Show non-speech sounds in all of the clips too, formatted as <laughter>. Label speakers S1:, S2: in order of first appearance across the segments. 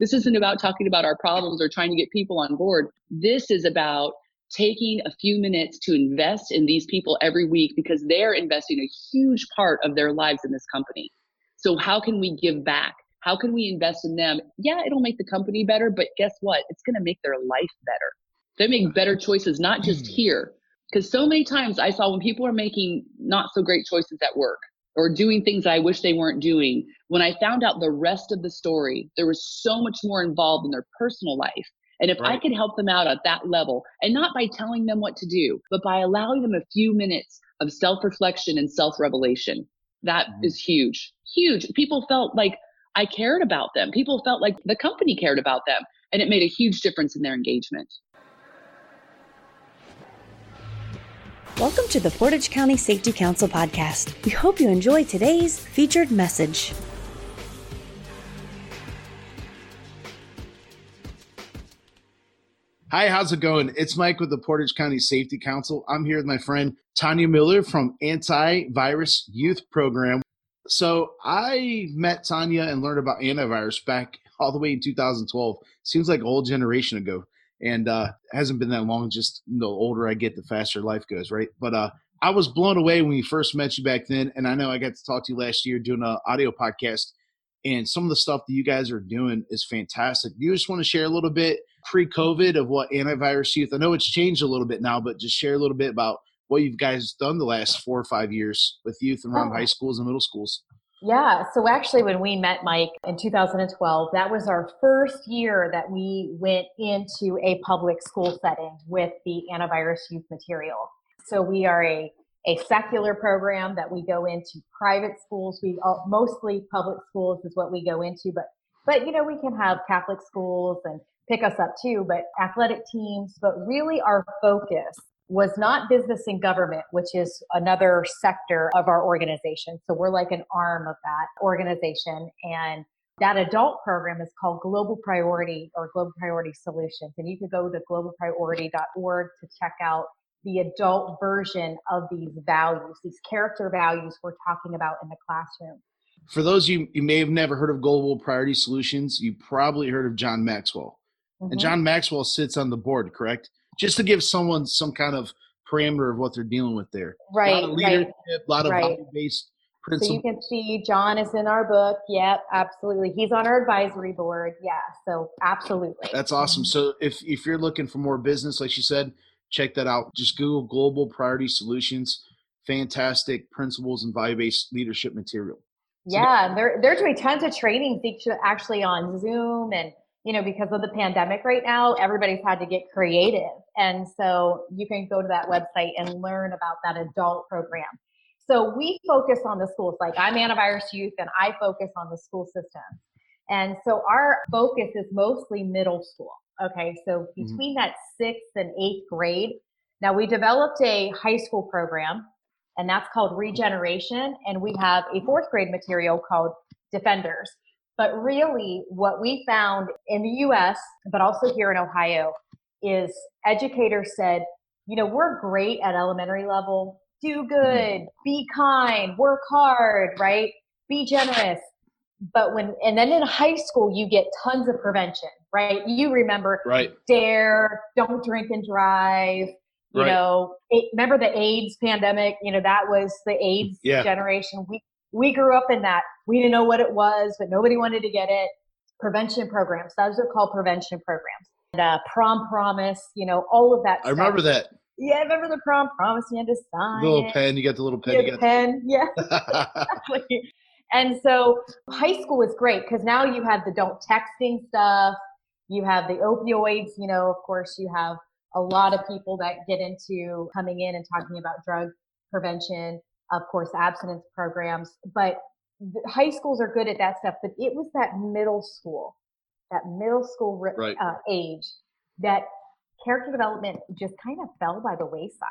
S1: This isn't about talking about our problems or trying to get people on board. This is about taking a few minutes to invest in these people every week because they're investing a huge part of their lives in this company. So, how can we give back? How can we invest in them? Yeah, it'll make the company better, but guess what? It's going to make their life better. They make better choices, not just hmm. here. Because so many times I saw when people are making not so great choices at work or doing things I wish they weren't doing, when I found out the rest of the story, there was so much more involved in their personal life. And if right. I could help them out at that level, and not by telling them what to do, but by allowing them a few minutes of self reflection and self revelation, that mm-hmm. is huge. Huge. People felt like I cared about them. People felt like the company cared about them. And it made a huge difference in their engagement.
S2: Welcome to the Portage County Safety Council podcast. We hope you enjoy today's featured message.
S3: Hi, how's it going? It's Mike with the Portage County Safety Council. I'm here with my friend Tanya Miller from Antivirus Youth Program. So I met Tanya and learned about antivirus back all the way in 2012. Seems like a whole generation ago, and uh, hasn't been that long. Just the older I get, the faster life goes, right? But uh, I was blown away when we first met you back then, and I know I got to talk to you last year doing an audio podcast. And some of the stuff that you guys are doing is fantastic. Do you just want to share a little bit pre-COVID of what antivirus youth? I know it's changed a little bit now, but just share a little bit about what you've guys done the last four or five years with youth around oh. high schools and middle schools.
S4: Yeah. So actually, when we met Mike in 2012, that was our first year that we went into a public school setting with the antivirus youth material. So we are a a secular program that we go into private schools. We uh, mostly public schools is what we go into, but but you know we can have Catholic schools and pick us up too, but athletic teams. But really, our focus was not business and government, which is another sector of our organization. So we're like an arm of that organization. And that adult program is called Global Priority or Global Priority Solutions. And you can go to globalpriority.org to check out the adult version of these values, these character values we're talking about in the classroom.
S3: For those you you may have never heard of Global Priority Solutions, you probably heard of John Maxwell. Mm-hmm. And John Maxwell sits on the board, correct? Just to give someone some kind of parameter of what they're dealing with there.
S4: Right. A
S3: lot of leadership, right. a lot of right. based
S4: principles. So you can see John is in our book. Yep, absolutely. He's on our advisory board. Yeah. So absolutely.
S3: That's awesome. So if if you're looking for more business, like you said, check that out. Just Google Global Priority Solutions. Fantastic principles and value based leadership material.
S4: Yeah, they're they're doing tons of trainings actually on Zoom and you know, because of the pandemic right now, everybody's had to get creative. And so you can go to that website and learn about that adult program. So we focus on the schools. Like I'm antivirus youth and I focus on the school system. And so our focus is mostly middle school. Okay. So mm-hmm. between mm-hmm. that sixth and eighth grade, now we developed a high school program and that's called regeneration. And we have a fourth grade material called defenders. But really, what we found in the US, but also here in Ohio, is educators said, you know, we're great at elementary level. Do good, mm-hmm. be kind, work hard, right? Be generous. But when, and then in high school, you get tons of prevention, right? You remember
S3: right.
S4: dare, don't drink and drive, you right. know, remember the AIDS pandemic? You know, that was the AIDS yeah. generation. We we grew up in that. We didn't know what it was, but nobody wanted to get it. Prevention programs. Those are called prevention programs. And, uh, prom promise, you know, all of that.
S3: I stuff. remember that.
S4: Yeah, I remember the prom promise. You had to sign.
S3: The little it. pen. You got the little pen.
S4: You, you pen. Yeah. <laughs> exactly. And so high school is great because now you have the don't texting stuff. You have the opioids. You know, of course, you have a lot of people that get into coming in and talking about drug prevention of course, abstinence programs, but high schools are good at that stuff. But it was that middle school, that middle school right. uh, age that character development just kind of fell by the wayside.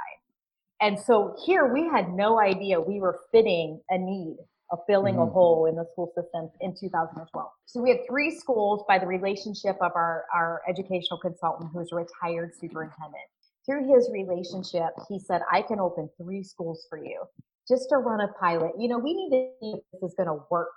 S4: And so here we had no idea we were fitting a need of filling mm-hmm. a hole in the school system in 2012. So we had three schools by the relationship of our, our educational consultant who's a retired superintendent. Through his relationship, he said, I can open three schools for you just to run a pilot. You know, we need to see if this is going to work.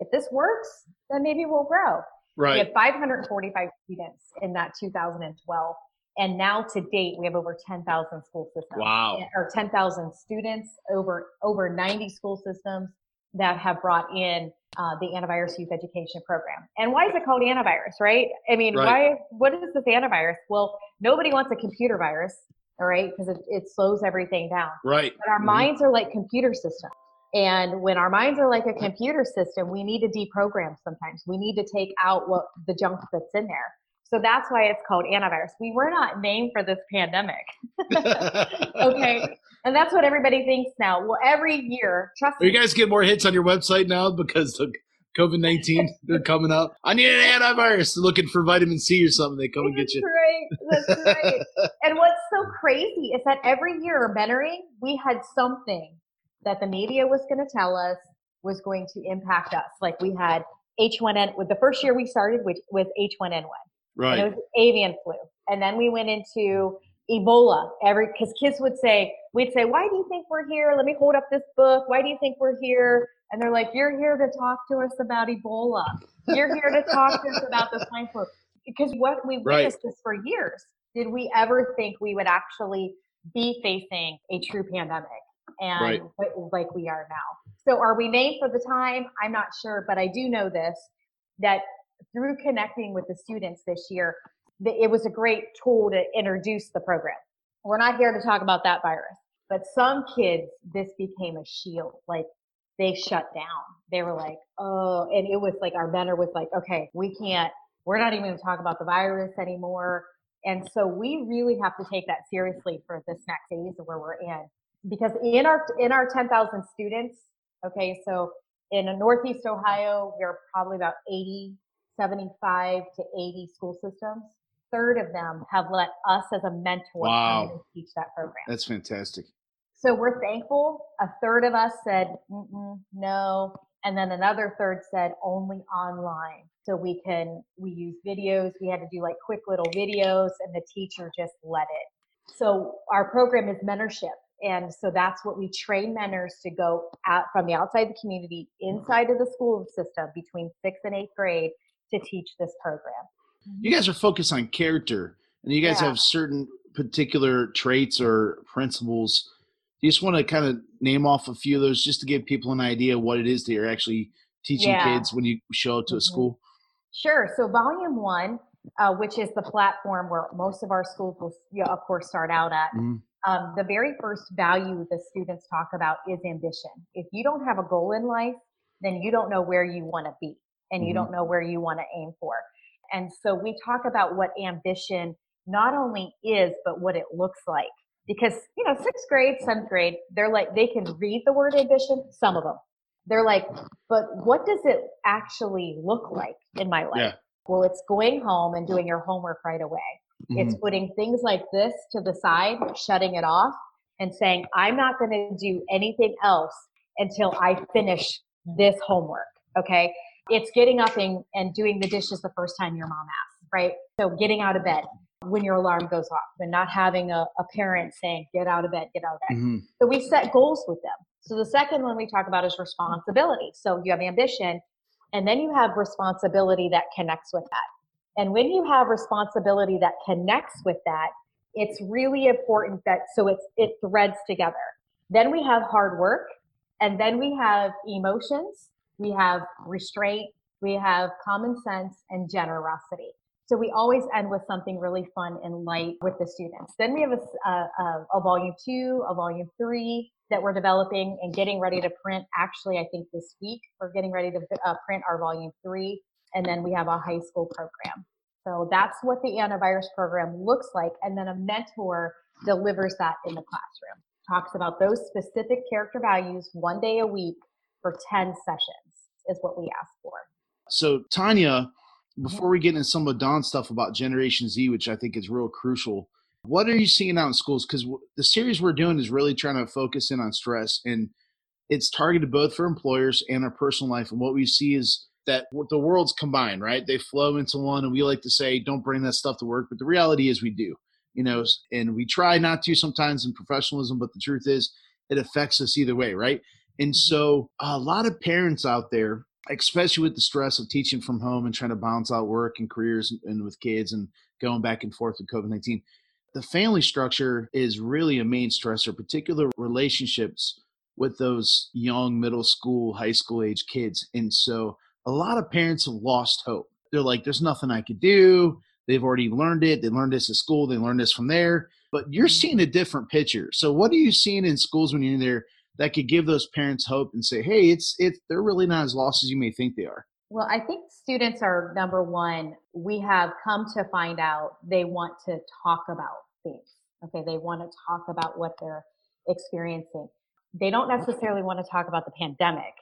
S4: If this works, then maybe we'll grow.
S3: Right.
S4: We had 545 students in that 2012. And now to date, we have over 10,000 school systems.
S3: Wow.
S4: Or 10,000 students, over over 90 school systems that have brought in uh, the antivirus youth education program. And why is it called antivirus, right? I mean,
S3: Right.
S4: why? What is this antivirus? Well, nobody wants a computer virus, all right, because it, it slows everything down.
S3: Right.
S4: But our
S3: Mhm.
S4: minds are like computer systems. And when our minds are like a computer system, we need to deprogram sometimes. We need to take out what the junk that's in there. So that's why it's called antivirus. We were not named for this pandemic. <laughs> Okay. and that's what everybody thinks now. Well, every year, trust
S3: Are you
S4: me.
S3: guys get more hits on your website now because of COVID 19? They're coming up. I need an antivirus. Looking for vitamin C or something. They come and get
S4: That's
S3: you.
S4: right. That's <laughs> right. and what's so crazy is that every year mentoring, we had something that the media was going to tell us was going to impact us. Like we had H1N with the first year we started, with, was H1N1. And
S3: Right.
S4: it was avian flu. And then we went into Ebola. Every because kids would say, we'd say, Why do you think we're here? Let me hold up this book. Why do you think we're here? And they're like, You're here to talk to us about Ebola. You're here to talk to us about the swine flu. Because what we
S3: Right.
S4: witnessed this for years. Did we ever think we would actually be facing a true pandemic? And
S3: Right.
S4: like we are now. So are we named for the time? I'm not sure, but I do know this that through connecting with the students this year, it was a great tool to introduce the program. We're not here to talk about that virus, but some kids, this became a shield. Like they shut down. They were like, oh, and it was like our mentor was like, okay, we can't, we're not even going to talk about the virus anymore. And so we really have to take that seriously for this next phase of where we're in. Because in our in our 10,000 students, okay, so in Northeast Ohio, we're probably about 80, 75 to 80 school systems. Third of them have let us as a mentor
S3: Wow.
S4: teach that program.
S3: That's fantastic.
S4: So we're thankful. A third of us said, Mm-mm, no. And then another third said only online. So we can, we use videos. We had to do like quick little videos and the teacher just let it. So our program is mentorship. And so that's what we train mentors to go out from the outside the community inside of the school system between sixth and eighth grade to teach this program.
S3: You guys are focused on character, and you guys
S4: Yeah.
S3: have certain particular traits or principles. You just want to kind of name off a few of those just to give people an idea what it is that you're actually teaching
S4: Yeah.
S3: kids when you show up to a
S4: Mhm.
S3: school.
S4: Sure. So volume one, uh, which is the platform where most of our schools will, you know, of course, start out at.
S3: Mhm.
S4: Um, the very first value the students talk about is ambition. If you don't have a goal in life, then you don't know where you want to be and you
S3: Mhm.
S4: don't know where you want to aim for. And so we talk about what ambition not only is, but what it looks like. Because, you know, sixth grade, seventh grade, they're like, they can read the word ambition, some of them. They're like, but what does it actually look like in my life?
S3: Yeah.
S4: Well, it's going home and doing your homework right away. It's
S3: Mhm.
S4: putting things like this to the side, shutting it off, and saying, I'm not going to do anything else until I finish this homework. Okay. It's getting up and, and doing the dishes the first time your mom asks, right? So getting out of bed when your alarm goes off and not having a, a parent saying, get out of bed, get out of bed.
S3: Mhm.
S4: So we set goals with them. So the second one we talk about is responsibility. So you have ambition and then you have responsibility that connects with that. And when you have responsibility that connects with that, it's really important that so it's it threads together. Then we have hard work and then we have emotions, we have restraint, we have common sense and generosity. So we always end with something really fun and light with the students. Then we have a volume two, a volume three that we're developing and getting ready to print. Actually, I think this week we're getting ready to uh, print our volume three, and then we have a high school program. So that's what the antivirus program looks like, and then a mentor delivers that in the classroom. Talks about those specific character values one day a week for 10 sessions is what we ask for.
S3: So, Tanya, before we get into some of Dawn's stuff about Generation Z, which I think is real crucial, what are you seeing out in schools? Because the series we're doing is really trying to focus in on stress, and it's targeted both for employers and our personal life. And what we see is that the worlds combine, right? They flow into one, and we like to say, "Don't bring that stuff to work," but the reality is we do, you know. And we try not to sometimes in professionalism, but the truth is, it affects us either way, right? And mm-hmm. so, a lot of parents out there especially with the stress of teaching from home and trying to balance out work and careers and, and with kids and going back and forth with COVID 19. The family structure is really a main stressor, particular relationships with those young middle school, high school age kids. And so a lot of parents have lost hope. They're like, there's nothing I could do. They've already learned it. They learned this at school. They learned this from there. But you're mm-hmm. seeing a different picture. So what are you seeing in schools when you're in there that could give those parents hope and say, hey, it's it's they're really not as lost as you may think they are?
S4: Well, I think students are number one. We have come to find out they want to talk about things. Okay, they want to talk about what they're experiencing. They don't necessarily want to talk about the pandemic,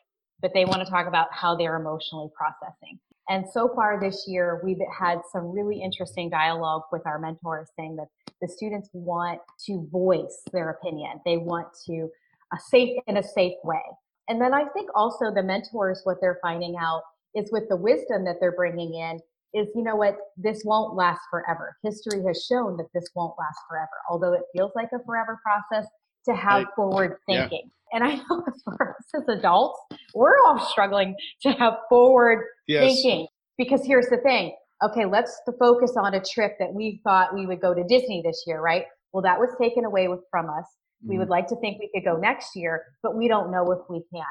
S4: but they want to talk about how they're emotionally processing. And so far this year, we've had some really interesting dialogue with our mentors saying that the students want to voice their opinion. They want to a safe in a safe way. And then I think also the mentors, what they're finding out is with the wisdom that they're bringing in is, you know what, this won't last forever. History has shown that this won't last forever. Although it feels like a forever process to have right. forward thinking. Yeah. And I know <laughs> for us as adults, we're all struggling to have forward yes. thinking because here's the thing. Okay, let's focus on a trip that we thought we would go to Disney this year, right? Well, that was taken away with, from us. We mm-hmm. would like to think we could go next year, but we don't know if we can.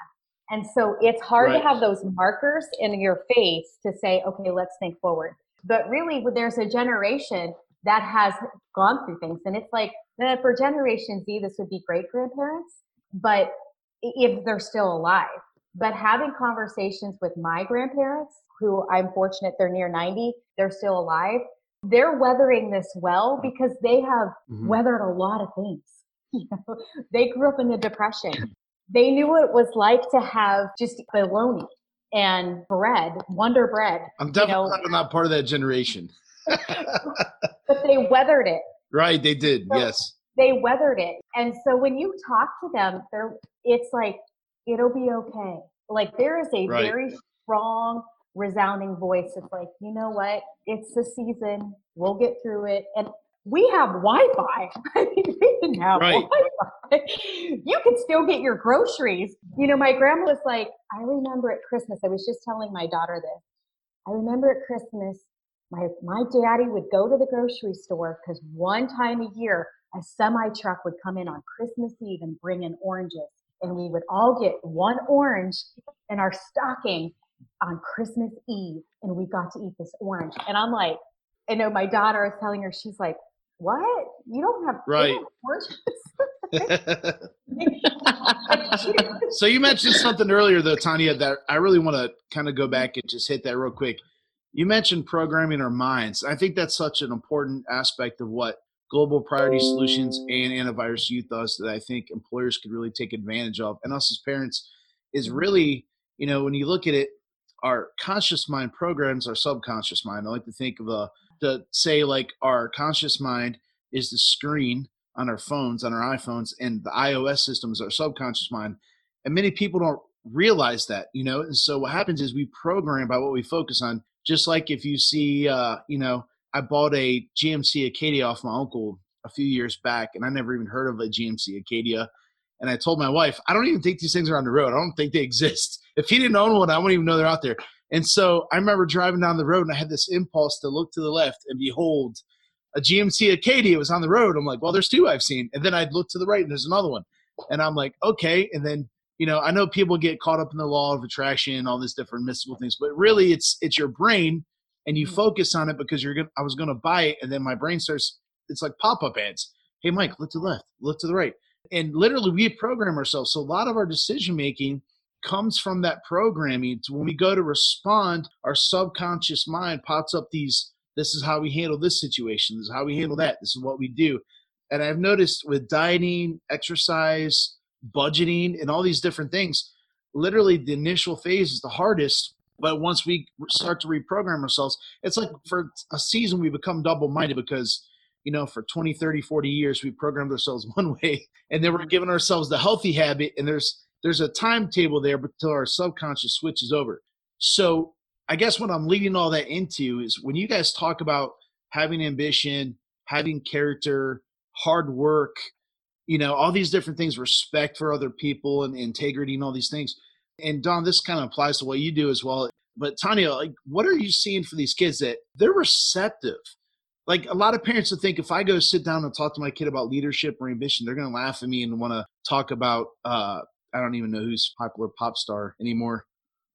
S4: And so it's hard right. to have those markers in your face to say, okay, let's think forward. But really, there's a generation that has gone through things. And it's like eh, for Generation Z, this would be great grandparents, but if they're still alive. But having conversations with my grandparents, who I'm fortunate they're near 90, they're still alive, they're weathering this well because they have mm-hmm. weathered a lot of things. You <laughs> know, they grew up in the depression. They knew what it was like to have just bologna and bread, Wonder Bread.
S3: I'm definitely you know. not part of that generation. <laughs>
S4: but they weathered it.
S3: Right, they did. So yes.
S4: They weathered it. And so when you talk to them, they're it's like it'll be okay. Like there is a right. very strong resounding voice. It's like, you know what? It's the season. We'll get through it. And we have Wi-Fi. <laughs> I mean, we didn't have right. Wi-Fi. You can still get your groceries. You know, my grandma was like, I remember at Christmas, I was just telling my daughter this. I remember at Christmas, my my daddy would go to the grocery store because one time a year a semi truck would come in on Christmas Eve and bring in oranges, and we would all get one orange in our stocking on Christmas Eve, and we got to eat this orange. And I'm like, I know my daughter is telling her, she's like, "What? You don't have
S3: right
S4: oranges?" <laughs> <laughs>
S3: so you mentioned something earlier though tanya that i really want to kind of go back and just hit that real quick you mentioned programming our minds. I think that's such an important aspect of what Global Priority Solutions and Antivirus Youth does that I think employers could really take advantage of. And us as parents is really, you know, when you look at it, our conscious mind programs our subconscious mind. I like to think of a, to say like our conscious mind is the screen on our phones, on our iPhones, and the iOS system is our subconscious mind. And many people don't realize that, you know. And so what happens is we program by what we focus on. Just like if you see, uh, you know, I bought a GMC Acadia off my uncle a few years back, and I never even heard of a GMC Acadia. And I told my wife, I don't even think these things are on the road. I don't think they <laughs> exist. If he didn't own one, I wouldn't even know they're out there. And so I remember driving down the road, and I had this impulse to look to the left and behold, a GMC Acadia was on the road. I'm like, well, there's two I've seen. And then I'd look to the right, and there's another one. And I'm like, okay. And then you know, I know people get caught up in the law of attraction, and all these different mystical things, but really it's it's your brain and you mm-hmm. focus on it because you're gonna I was gonna buy it and then my brain starts it's like pop-up ads. Hey Mike, look to the left, look to the right. And literally we program ourselves. So a lot of our decision making comes from that programming. When we go to respond, our subconscious mind pops up these this is how we handle this situation, this is how we handle that, this is what we do. And I've noticed with dieting, exercise, budgeting and all these different things literally the initial phase is the hardest but once we start to reprogram ourselves it's like for a season we become double minded because you know for 20 30 40 years we programmed ourselves <laughs> one way and then we're giving ourselves the healthy habit and there's there's a timetable there until our subconscious switches over so i guess what i'm leading all that into is when you guys talk about having ambition having character hard work you know all these different things respect for other people and integrity and all these things And Dawn, this kind of applies to what you do as well. But Tanya, like, what are you seeing for these kids that they're receptive? Like a lot of parents would think if I go sit down and talk to my kid about leadership or ambition, they're going to laugh at me and want to talk about, uh, I don't even know who's popular pop star anymore.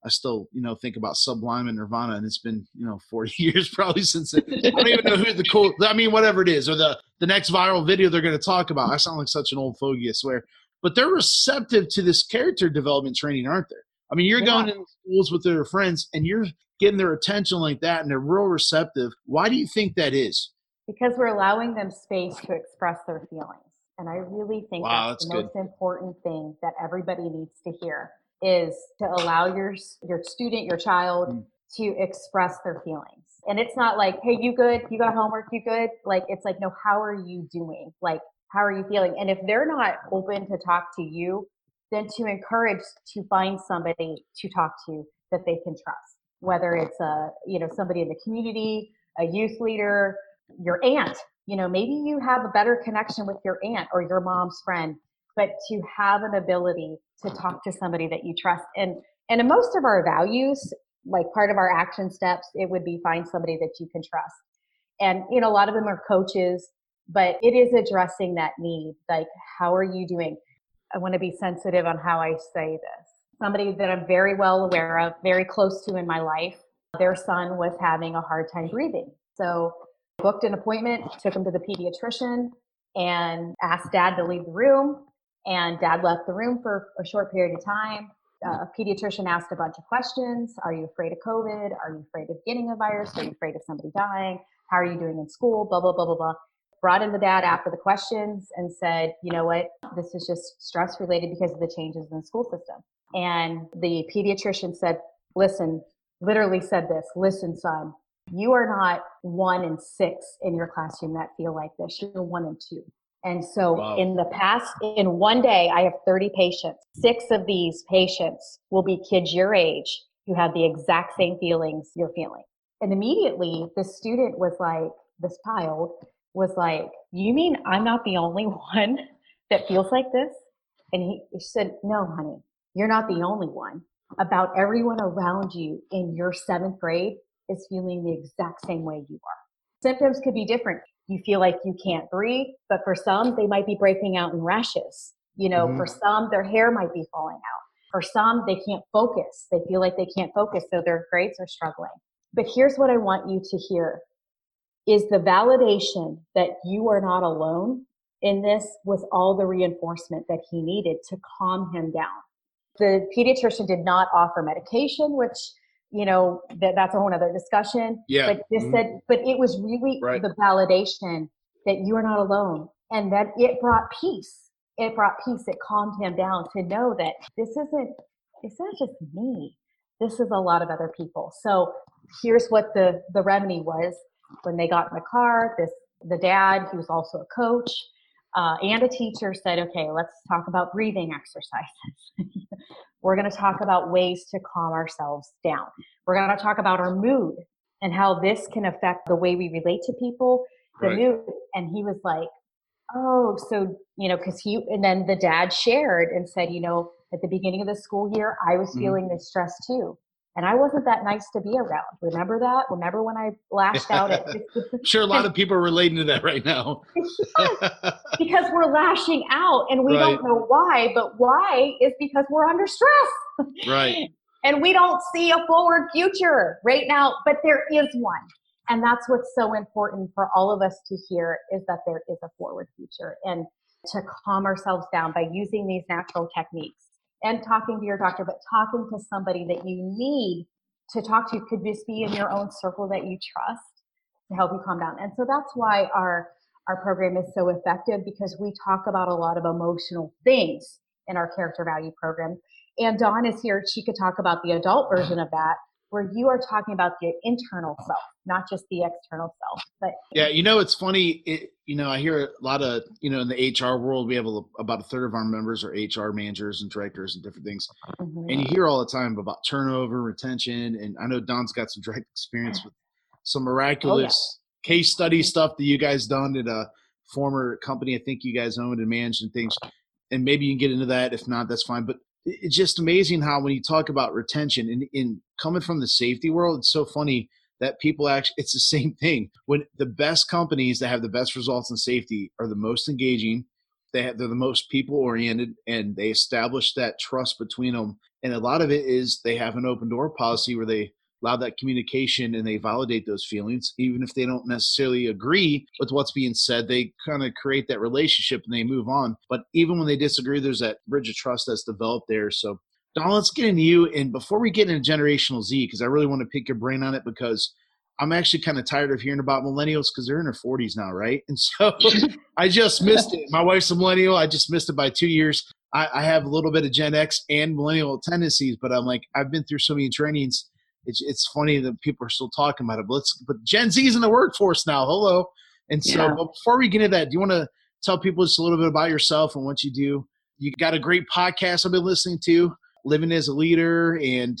S3: I still, you know, think about Sublime and Nirvana, and it's been, you know, <laughs> 40 years probably since it, I don't even know who the cool. I mean, whatever it is, or the the next viral video they're going to talk about. I sound like such an old fogey, I swear. But they're receptive to this character development training, aren't they? I mean, you're yeah. going in schools with their friends, and you're getting their attention like that, and they're real receptive. Why do you think that is?
S4: Because we're allowing them space to express their feelings. And I really think wow, that's, that's the good. most important thing that everybody needs to hear is to allow your your student, your child mm. to express their feelings. And it's not like, hey, you good? You got homework? You good? Like it's like, no, how are you doing? Like, how are you feeling? And if they're not open to talk to you, then to encourage to find somebody to talk to that they can trust. Whether it's a you know somebody in the community, a youth leader, your aunt. You know, maybe you have a better connection with your aunt or your mom's friend but to have an ability to talk to somebody that you trust. And and in most of our values like part of our action steps it would be find somebody that you can trust. And you know a lot of them are coaches but it is addressing that need like how are you doing? I want to be sensitive on how i say this. Somebody that i'm very well aware of very close to in my life their son was having a hard time breathing. So booked an appointment took him to the pediatrician and asked dad to leave the room and dad left the room for a short period of time. Uh, pediatrician asked a bunch of questions. Are you afraid of COVID? Are you afraid of getting a virus? Are you afraid of somebody dying? How are you doing in school? Blah, blah, blah, blah, blah. Brought in the dad after the questions and said, you know what? This is just stress related because of the changes in the school system. And the pediatrician said, listen, literally said this, listen, son, you are not one in six in your classroom that feel like this. You're one in two. And so wow. in the past, in one day, I have 30 patients. Six of these patients will be kids your age who have the exact same feelings you're feeling. And immediately the student was like, this child was like, you mean I'm not the only <laughs> one that feels like this? And he said, no, honey, you're not the only one. About everyone around you in your seventh grade is feeling the exact same way you are. Symptoms could be different you feel like you can't breathe. But for some, they might be breaking out in rashes. You know, mm-hmm. for some, their hair might be falling out. For some, they can't focus. They feel like they can't focus, so their grades are struggling. But here's what I want you to hear is the validation that you are not alone in this was all the reinforcement that he needed to calm him down. The pediatrician did not offer medication, which you know that that's a whole other discussion.
S3: Yeah.
S4: But just mm-hmm. said but it was really right. the validation that you are not alone and that it brought peace. It brought peace. It calmed him down to know that this isn't it's not just me. This is a lot of other people. So here's what the the remedy was. When they got in the car this the dad he was also a coach uh, and a teacher said okay let's talk about breathing exercises <laughs> We're going to talk about ways to calm ourselves down. We're going to talk about our mood and how this can affect the way we relate to people, the right. mood. And he was like, oh, so, you know, because he, and then the dad shared and said, you know, at the beginning of the school year, I was mm-hmm. feeling this stress too and I wasn't that nice to be around. Remember that? Remember when I lashed out at? <laughs> <laughs>
S3: sure, a lot of people are relating to that right now. <laughs>
S4: because we're lashing out, and we right. don't know why. But why is because we're under stress.
S3: Right.
S4: and we don't see a forward future right now, but there is one. And that's what's so important for all of us to hear is that there is a forward future and to calm ourselves down by using these natural techniques and talking to your doctor, but talking to somebody that you need to talk to could just be in your own circle that you trust to help you calm down. And so that's why our our program is so effective because we talk about a lot of emotional things in our character value program. And Dawn is here. She could talk about the adult version of that, where you are talking about the internal self, not just the external self. But
S3: yeah, you know, it's funny. It, you know, I hear a lot of you know in the HR world, we have a, about a third of our members are HR managers and directors and different things, mm-hmm. and you hear all the time about turnover, retention, and I know Dawn's got some direct experience with some miraculous oh, yeah. case study mm-hmm. stuff that you guys done at a former company. I think you guys owned and managed and things, and maybe you can get into that. If not, that's fine. But it's just amazing how when you talk about retention and in coming from the safety world, it's so funny that people actually <laughs> it's the same thing. When the best companies that have the best results in safety are the most engaging, they have, they're the most people oriented and they establish that trust between them. And a lot of it is they have an open door policy where they allow that communication and they validate those feelings even if they Dawn't necessarily agree with what's being said they kind of create that relationship and they move on. But even when they disagree there's that bridge of trust that's developed there. So don let's get into you and before we get into generational z because i really want to pick your brain on it because i'm actually kind of tired of hearing about millennials because they're in their 40s now right? <laughs> And so <laughs> i just missed it. My wife's a millennial i just missed it by two years. I, I have a little bit of gen x and millennial tendencies but i'm like i've been through so many trainings it's it's funny that people are still talking about it. But let's but Gen Z is in the workforce now. Hello. And so yeah. before we get into that, do you want to tell people just a little bit about yourself and what you do? You got a great podcast I've been listening to, Living as a Leader and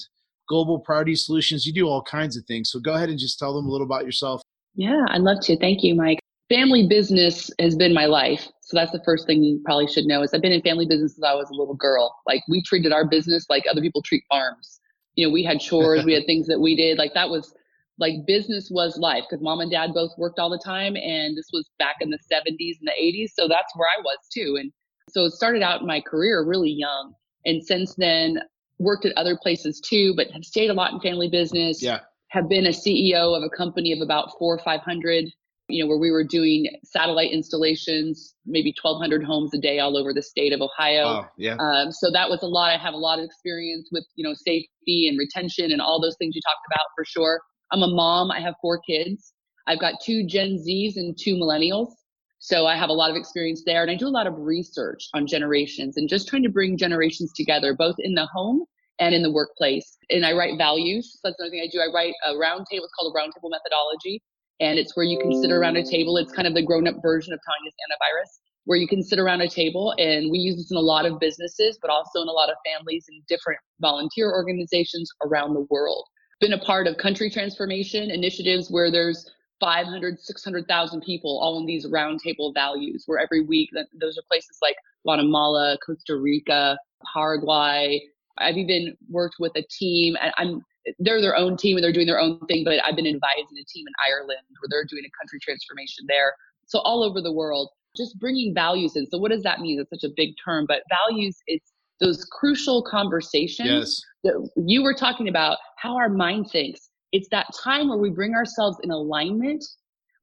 S3: Global Priority Solutions. You do all kinds of things. So go ahead and just tell them a little about yourself.
S1: Yeah, I'd love to. Thank you, Mike. Family business has been my life. So that's the first thing you probably should know is I've been in family business since I was a little girl. Like we treated our business like other people treat farms you know, we had chores, we had <laughs> things that we did. Like that was like business was life because mom and dad both worked all the time. And this was back in the 70s and the 80s. So that's where I was too. And so it started out my career really young. And since then, worked at other places too, but have stayed a lot in family business.
S3: Yeah.
S1: Have been a CEO of a company of about four or 500 you know, where we were doing satellite installations, maybe 1,200 homes a day all over the state of Ohio.
S3: Oh, yeah.
S1: Um, so that was a lot. I have a lot of experience with, you know, safety and retention and all those things you talked about for sure. I'm a mom. I have four kids. I've got two Gen Zs and two millennials. So I have a lot of experience there. And I do a lot of research on generations and just trying to bring generations together, both in the home and in the workplace. And I write values. So that's another thing I do. I write a roundtable. It's called a roundtable methodology and it's where you can sit around a table. It's kind of the grown up version of Tanya's antivirus, where you can sit around a table. And we use this in a lot of businesses, but also in a lot of families and different volunteer organizations around the world. Been a part of country transformation initiatives where there's 500, 600,000 people all in these roundtable values, where every week, those are places like Guatemala, Costa Rica, Paraguay. I've even worked with a team, and I'm they're their own team and they're doing their own thing, but I've been advising a team in Ireland where they're doing a country transformation there. So all over the world, just bringing values in. So what does that mean? It's such a big term, but values, it's those crucial conversations
S3: yes.
S1: that you were talking about, how our mind thinks. It's that time where we bring ourselves in alignment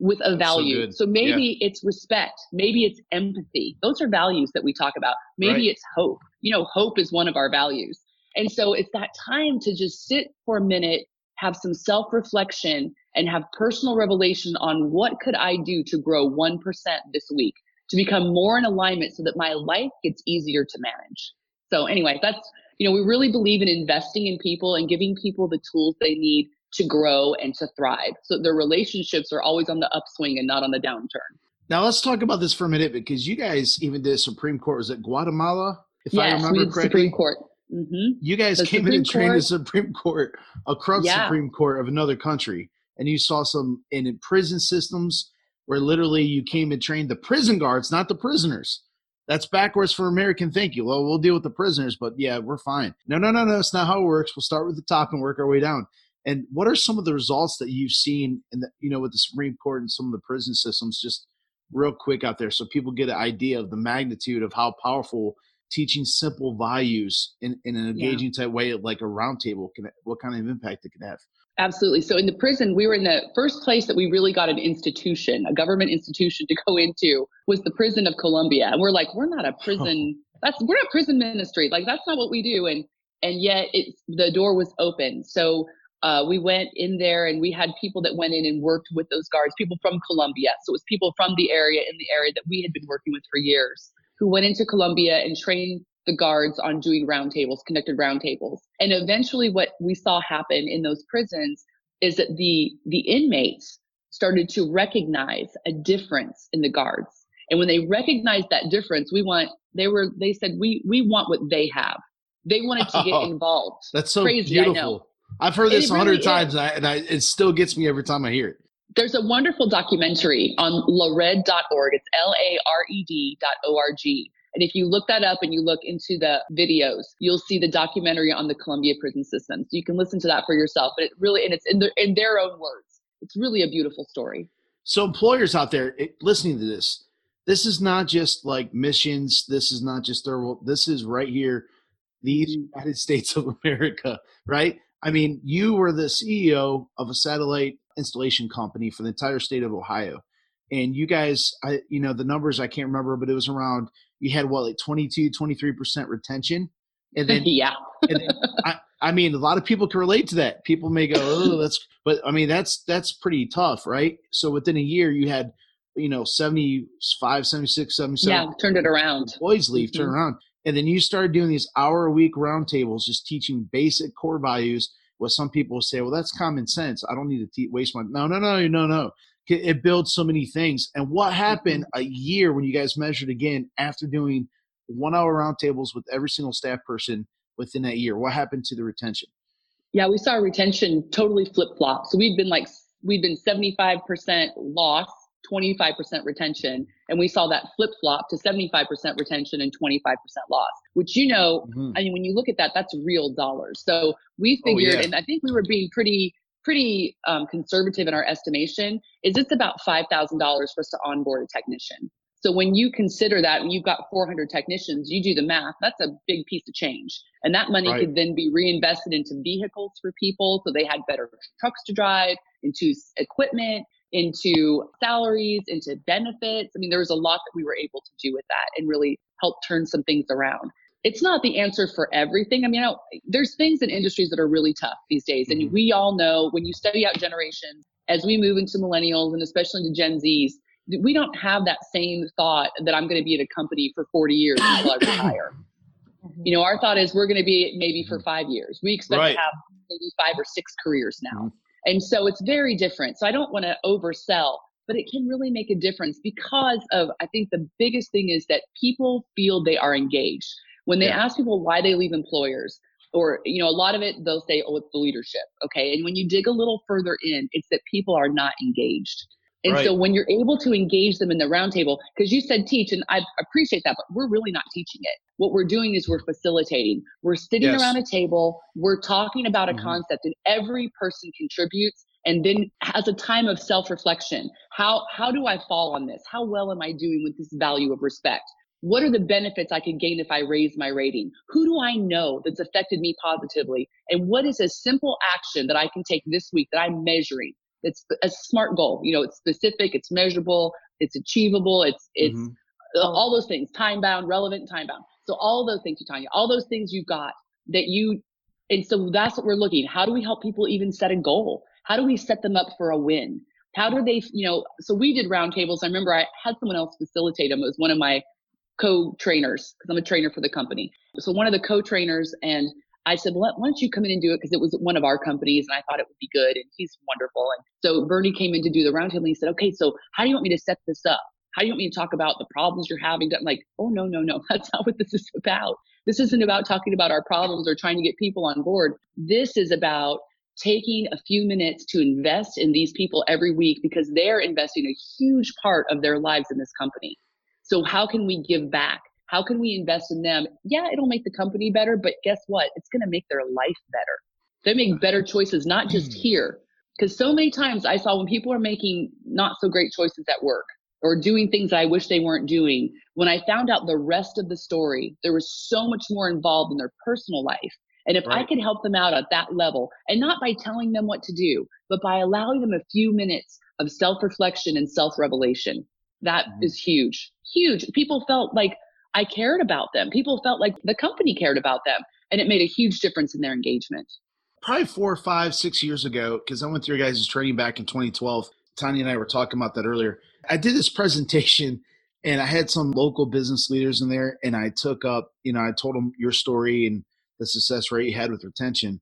S1: with a value. So, so maybe yeah. it's respect, maybe it's empathy. Those are values that we talk about. Maybe right. it's hope. You know, hope is one of our values. And so it's that time to just sit for a minute, have some self reflection, and have personal revelation on what could I do to grow 1% this week to become more in alignment so that my life gets easier to manage. So, anyway, that's, you know, we really believe in investing in people and giving people the tools they need to grow and to thrive. So their relationships are always on the upswing and not on the downturn.
S3: Now let's talk about this for a minute because you guys even did Supreme Court. Was it Guatemala?
S1: If yes, I remember correctly. Supreme Court.
S3: Mm-hmm. You guys the came Supreme in and trained Court. the Supreme Court, a corrupt yeah. Supreme Court of another country, and you saw some in, in prison systems where literally you came and trained the prison guards, not the prisoners. That's backwards for American thinking. Well, we'll deal with the prisoners, but yeah, we're fine. No, no, no, no. It's not how it works. We'll start with the top and work our way down. And what are some of the results that you've seen in the, you know, with the Supreme Court and some of the prison systems, just real quick out there, so people get an idea of the magnitude of how powerful teaching simple values in, in an engaging yeah. type way, like a roundtable, can what kind of impact it can have?
S1: Absolutely. So in the prison, we were in the first place that we really got an institution, a government institution to go into was the prison of Colombia. And we're like, we're not a <laughs> prison. That's we're not prison ministry. Like that's not what we do. And and yet it the door was open. So uh, we went in there and we had people that went in and worked with those guards, people from Colombia. So it was people from the area in the area that we had been working with for years who went into Colombia and trained the guards on doing roundtables, conducted roundtables. And eventually what we saw happen in those prisons is that the the inmates started to recognize a difference in the guards. And when they recognized that difference, we want they were they said we we want what they have. They wanted to get <laughs> oh, involved.
S3: That's so Crazy, beautiful. I've heard this a hundred times, and, I, and I, it still gets me every time I hear it.
S1: There's a wonderful documentary on lared.org. It's L A R E D.org. And if you look that up and you look into the videos, you'll see the documentary on the Colombia prison system. So you can listen to that for yourself. But it really, and it's in, the, in their own words. It's really a beautiful story.
S3: So employers out there it, listening to this, this is not just like missions. This is not just their. World. This is right here, the. United States of America, right? I mean, you were the CEO of a satellite installation company for the entire state of Ohio. And you guys, I, you know, the numbers I can't remember, but it was around, you had what, like 22, 23% retention.
S1: And then, <laughs> yeah. and then, <laughs>
S3: I, I mean, a lot of people can relate to that. People may go, oh, <laughs> that's, but I mean, that's, that's pretty tough, right? So within a year, you had, you know, 75, 76, 77.
S1: Yeah, turned it around.
S3: Boys leave, mm-hmm. turn around. And then you started doing these hour a week roundtables, just teaching basic core values. What some people say, well, that's common sense. I don't need to te- waste my. No, no, no, no, no. It builds so many things. And what happened mm-hmm. a year when you guys measured again after doing one hour roundtables with every single staff person within that year? What happened to the retention?
S1: Yeah, we saw retention totally flip flop. So we've been like, we've been 75% loss 25% retention. And we saw that flip flop to 75% retention and 25% loss, which, you know, mm-hmm. I mean, when you look at that, that's real dollars. So we figured, oh, yeah. and I think we were being pretty, pretty um, conservative in our estimation, is it's about $5,000 for us to onboard a technician. So when you consider that and you've got 400 technicians, you do the math, that's a big piece of change. And that money right. could then be reinvested into vehicles for people so they had better trucks to drive, into equipment, into salaries, into benefits. I mean, there was a lot that we were able to do with that and really help turn some things around. It's not the answer for everything. I mean, I there's things in industries that are really tough these days. And mm-hmm. we all know when you study out generations, as we move into millennials and especially into Gen Zs, we don't have that same thought that I'm going to be at a company for 40 years until I retire. Mm-hmm. You know, our thought is we're going to be maybe for mm-hmm. five years. We expect right. to have maybe five or six careers now. And so it's very different. So I don't want to oversell, but it can really make a difference because of, I think the biggest thing is that people feel they are engaged. When they yeah. ask people why they leave employers, or, you know, a lot of it, they'll say, oh, it's the leadership. Okay. And when you dig a little further in, it's that people are not engaged. And right. so when you're able to engage them in the roundtable, because you said teach, and I appreciate that, but we're really not teaching it. What we're doing is we're facilitating. We're sitting yes. around a table, we're talking about a mm-hmm. concept, and every person contributes and then has a time of self-reflection. How how do I fall on this? How well am I doing with this value of respect? What are the benefits I could gain if I raise my rating? Who do I know that's affected me positively? And what is a simple action that I can take this week that I'm measuring it's a smart goal. You know, it's specific, it's measurable, it's achievable, it's it's mm-hmm. all those things, time bound, relevant, time bound. So all those things, you Tanya, all those things you've got that you, and so that's what we're looking. How do we help people even set a goal? How do we set them up for a win? How do they, you know? So we did roundtables. I remember I had someone else facilitate them. It was one of my co-trainers because I'm a trainer for the company. So one of the co-trainers and I said, well, why don't you come in and do it? Because it was one of our companies and I thought it would be good. And he's wonderful. And so Bernie came in to do the roundtable and he said, okay, so how do you want me to set this up? How do you want me to talk about the problems you're having? I'm like, oh, no, no, no. <laughs> That's not what this is about. This isn't about talking about our problems or trying to get people on board. This is about taking a few minutes to invest in these people every week because they're investing a huge part of their lives in this company. So how can we give back? How can we invest in them? Yeah, it'll make the company better, but guess what? It's going to make their life better. They make better choices, not just hmm. here. Because so many times I saw when people are making not so great choices at work or doing things I wish they weren't doing, when I found out the rest of the story, there was so much more involved in their personal life. And if right. I could help them out at that level, and not by telling them what to do, but by allowing them a few minutes of self reflection and self revelation, that mm-hmm. is huge. Huge. People felt like I cared about them. People felt like the company cared about them, and it made a huge difference in their engagement.
S3: Probably four, five, six years ago, because I went through your guys' training back in 2012. Tanya and I were talking about that earlier. I did this <laughs> presentation and I had some local business leaders in there, and I took up, you know, I told them your story and the success rate you had with retention.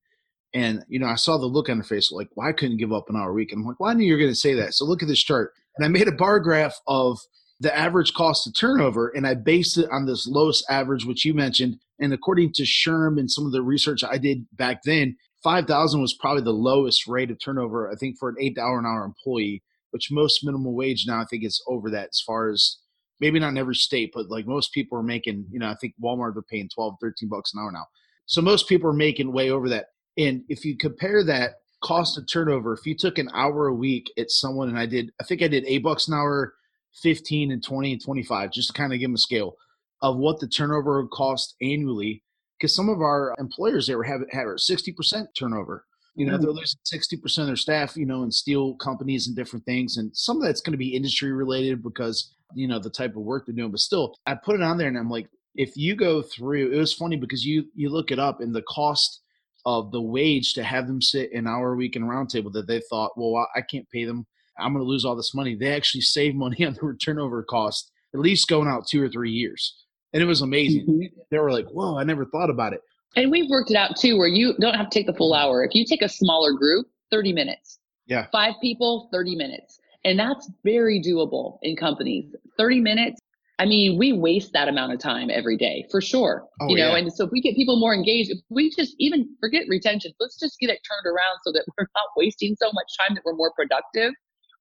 S3: And, you know, I saw the look on their face, like, well, couldn't give up an hour a week. And I'm like, well, I knew you were going to say that. So look at this chart. And I made a bar graph of the average cost of turnover, and I based it on this lowest average, which you mentioned. And according to SHRM and some of the research I did back then, 5,000 was probably the lowest rate of turnover, I think, for an $8 an hour employee, which most minimum wage now, I think, is over that as far as maybe not in every state, but like most people are making, you know, I think Walmart they're paying 12, 13 bucks an hour now. So most people are making way over that. And if you compare that cost of turnover, if you took an hour a week at someone and I did, I think I did eight bucks an hour, 15 and 20 and 25, just to kind of give them a scale of what the turnover would cost annually. Because some of our employers there were have, have 60% turnover. You know, mm-hmm. they're losing 60% of their staff, you know, in steel companies and different things. And some of that's going to be industry related because, you know, the type of work they're doing. But still, I put it on there and I'm like, if you go through, it was funny because you you look it up and the cost of the wage to have them sit an hour a week in a roundtable that they thought, well, I can't pay them. I'm going to lose all this money. They actually save money <laughs> on the turnover cost, at least going out two or three years. And it was amazing. Mm-hmm. They were like, whoa, I never thought about it.
S1: And we've worked it out too, where you don't have to take the full hour. If you take a smaller group, 30 minutes.
S3: Yeah.
S1: Five people, 30 minutes. And that's very doable in companies. 30 minutes. I mean, we waste that amount of time every day for sure. Oh, you know, yeah. and so if we get people more engaged, if we just even forget retention, let's just get it turned around so that <laughs> we're not wasting so much time that we're more productive.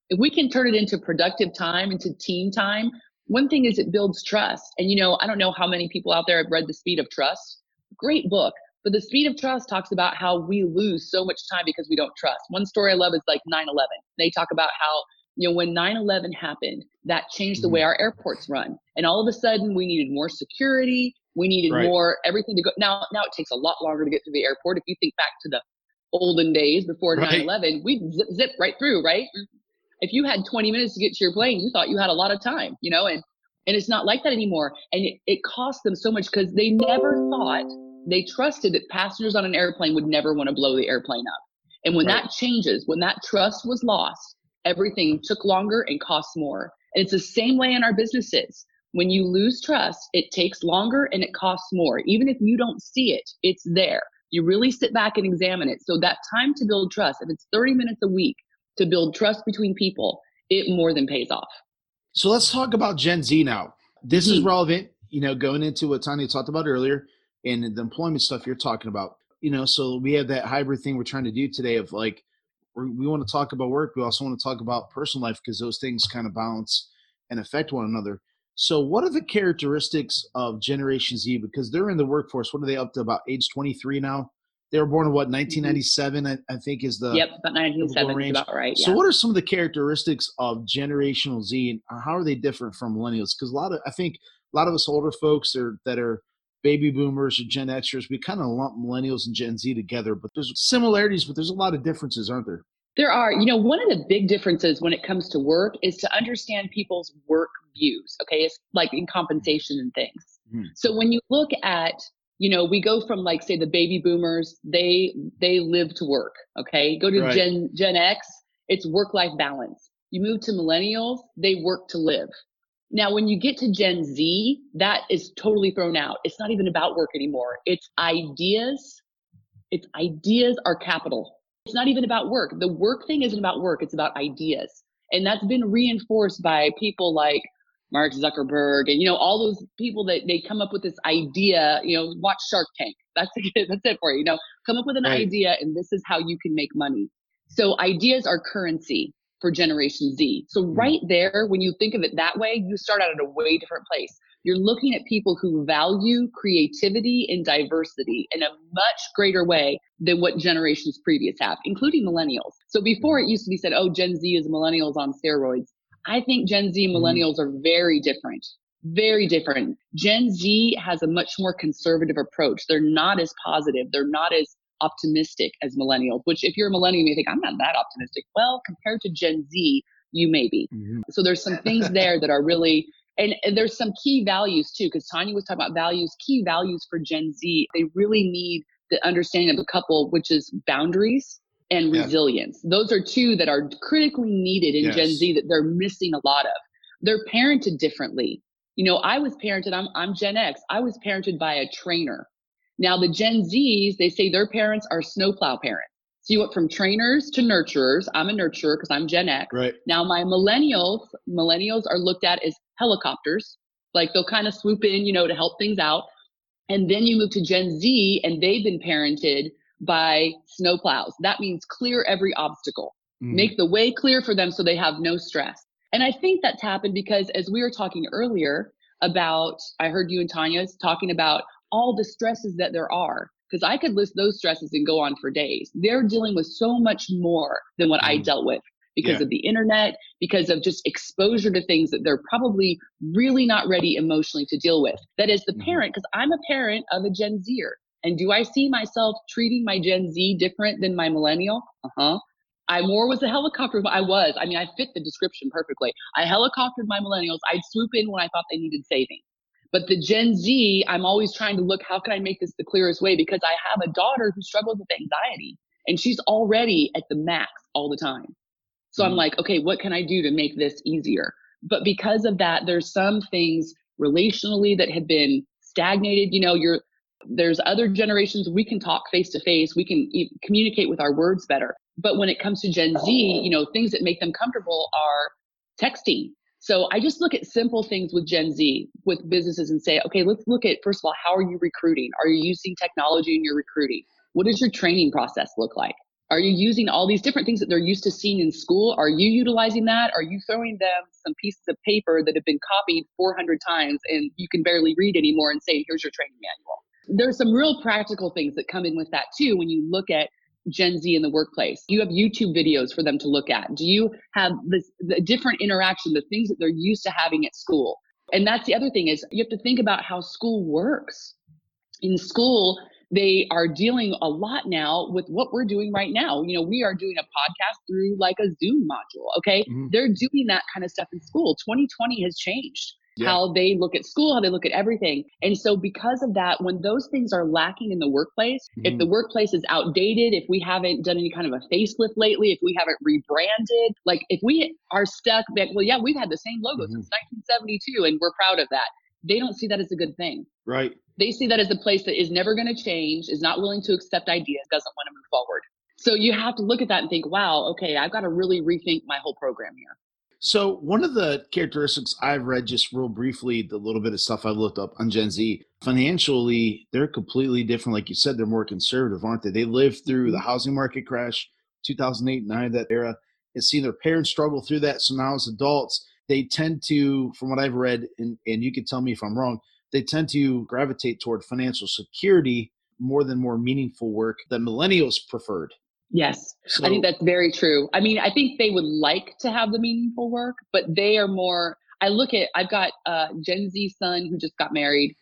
S1: If we can turn it into productive time, into team time, one thing is it builds trust. And you know, I don't know how many people out there have read The Speed of Trust great book. But the speed of trust talks about how we lose so much time because we don't trust. One story I love is like 9 11. They talk about how, you know, when 9 11 happened, that changed the way mm-hmm. our airports run. And all of a sudden, we needed more security. We needed right. more everything to go. Now, now it takes a lot longer to get to the airport. If you think back to the olden days before 9-11 we'd zip, zip right through, right? If you had 20 minutes to get to your plane, you thought you had a lot of time, you know, and and it's not like that anymore. And it, it cost them so much because they never thought they trusted that passengers on an airplane would never want to blow the airplane up. And when right. that changes, when that trust was lost, everything took longer and costs more. And it's the same way in our businesses. When you lose trust, it takes longer and it costs more. Even if you don't see it, it's there. You really sit back and examine it. So that time to build trust, if it's 30 minutes a week to build trust between people, it more than pays off.
S3: So let's talk about Gen Z now. This mm-hmm. is relevant, you know, going into what Tanya talked about earlier and the employment stuff you're talking about. You know, so we have that hybrid thing we're trying to do today of like we want to talk about work, we also want to talk about personal life because those things kind of balance and affect one another. So, what are the characteristics of Generation Z? Because they're in the workforce. What are they up to? About age 23 now. They were born in what 1997, mm-hmm. I, I, think is the
S1: yep, about 1997 about right.
S3: Yeah. So, what are some of the characteristics of generational Z, and how are they different from millennials? Because a lot of I think a lot of us older folks are that are baby boomers or Gen Xers, we kind of lump millennials and Gen Z together, but there's similarities, but there's a lot of differences, aren't there?
S1: There are. You know, one of the big differences when it comes to work is to understand people's work views. Okay. It's like in compensation and things. Mm-hmm. So when you look at, you know, we go from like say the baby boomers, they they live to work. Okay. Go to right. Gen Gen X, it's work life balance. You move to millennials, they work to live. Now, when you get to Gen Z, that is totally thrown out. It's not even about work anymore. It's ideas. It's ideas are capital. It's not even about work. The work thing isn't about work. It's about ideas. And that's been reinforced by people like Mark Zuckerberg and, you know, all those people that they come up with this idea, you know, watch Shark Tank. <laughs> That's it, that's it for you. You know, come up with an right. idea and this is how you can make money. So ideas are currency for Generation Z. So, hmm. right there, when you think of it that way, you start out at a way different place. You're looking at people who value creativity and diversity in a much greater way than what generations previous have, including millennials. So, before it used to be said, oh, Gen Z is millennials on steroids. I think Gen Z and hmm. millennials are very different. Very different. Gen Z has a much more conservative approach. They're not as positive. They're not as optimistic as millennials, which if you're a millennial, you think, I'm not that optimistic. Well, compared to Gen Z, you may be. Mm-hmm. So there's some things there that are really, and, and there's some key values too, because Tanya was talking about values, key values for Gen Z. They really need the understanding of a couple, which is boundaries and yeah. resilience. Those are two that are critically needed in yes. Gen Z that they're missing a lot of. They're parented differently. You know, I was parented, I'm, I'm Gen X. I was parented by a trainer. Now, the Gen Zs, they say their parents are snowplow parents. So you went from trainers to nurturers. I'm a nurturer because I'm Gen X.
S3: Right.
S1: Now, my millennials, millennials are looked at as helicopters. Like they'll kind of swoop in, you know, to help things out. And then you move to Gen Z and they've been parented by snowplows. That means clear every obstacle, mm. make the way clear for them so they have no stress. And I think that's happened because as we were talking earlier about, I heard you and Tanya talking about all the stresses that there are. Because I could list those stresses and go on for days. They're dealing with so much more than what mm. I dealt with because yeah. of the internet, because of just exposure to things that they're probably really not ready emotionally to deal with. That is the mm-hmm. parent, because I'm a parent of a Gen Zer. And do I see myself treating my Gen Z different than my millennial? Uh huh. I more was a helicopter. I was. I mean, I fit the description perfectly. I helicoptered my millennials. I'd swoop in when I thought they needed saving. But the Gen Z, I'm always trying to look, how can I make this the clearest way? Because I have a daughter who struggles with anxiety and she's already at the max all the time. So mm-hmm. I'm like, okay, what can I do to make this easier? But because of that, there's some things relationally that have been stagnated. You know, you're there's other generations we can talk face to face, we can e- communicate with our words better. But when it comes to Gen Z, you know, things that make them comfortable are texting. So I just look at simple things with Gen Z, with businesses, and say, okay, let's look at first of all, how are you recruiting? Are you using technology in your recruiting? What does your training process look like? Are you using all these different things that they're used to seeing in school? Are you utilizing that? Are you throwing them some pieces of paper that have been copied 400 times and you can barely read anymore and say, here's your training manual? There's some real practical things that come in with that too when you look at Gen Z in the workplace? You have YouTube videos for them to look at? Do you have this the different interaction, the things that they're used to having at school? And that's the other thing is you have to think about how school works. In school, they are dealing a lot now with what we're doing right now. You know, we are doing a podcast through like a Zoom module. Okay. Mm-hmm. They're doing that kind of stuff in school. 2020 has changed yeah. how they look at school, how they look at everything. And so, because of that, when those things are lacking in the workplace, mm-hmm. if the workplace is outdated, if we haven't done any kind of a facelift lately, if we haven't rebranded, like if we are stuck that, well, yeah, we've had the same logo mm-hmm. since 1972 and we're proud of that. They don't see that as a good thing.
S3: Right.
S1: They see that as a place that is never going to change, is not willing to accept ideas, doesn't want to move forward. So you have to look at that and think, wow, okay, I've got to really rethink my whole program here.
S3: So one of the characteristics I've read just real briefly, the little bit of stuff I've looked up on Gen Z, financially, they're completely different. Like you said, they're more conservative, aren't they? They lived through the mm-hmm. housing market crash, 2008, 9, that era, and seen their parents struggle through that. So now as adults, they tend to, from what I've read, and, and you can tell me if I'm wrong, they tend to gravitate toward financial security more than more meaningful work that millennials preferred.
S1: Yes, so, I think that's very true. I mean, I think they would like to have the meaningful work, but they are more. I look at. I've got a Gen Z son who just got married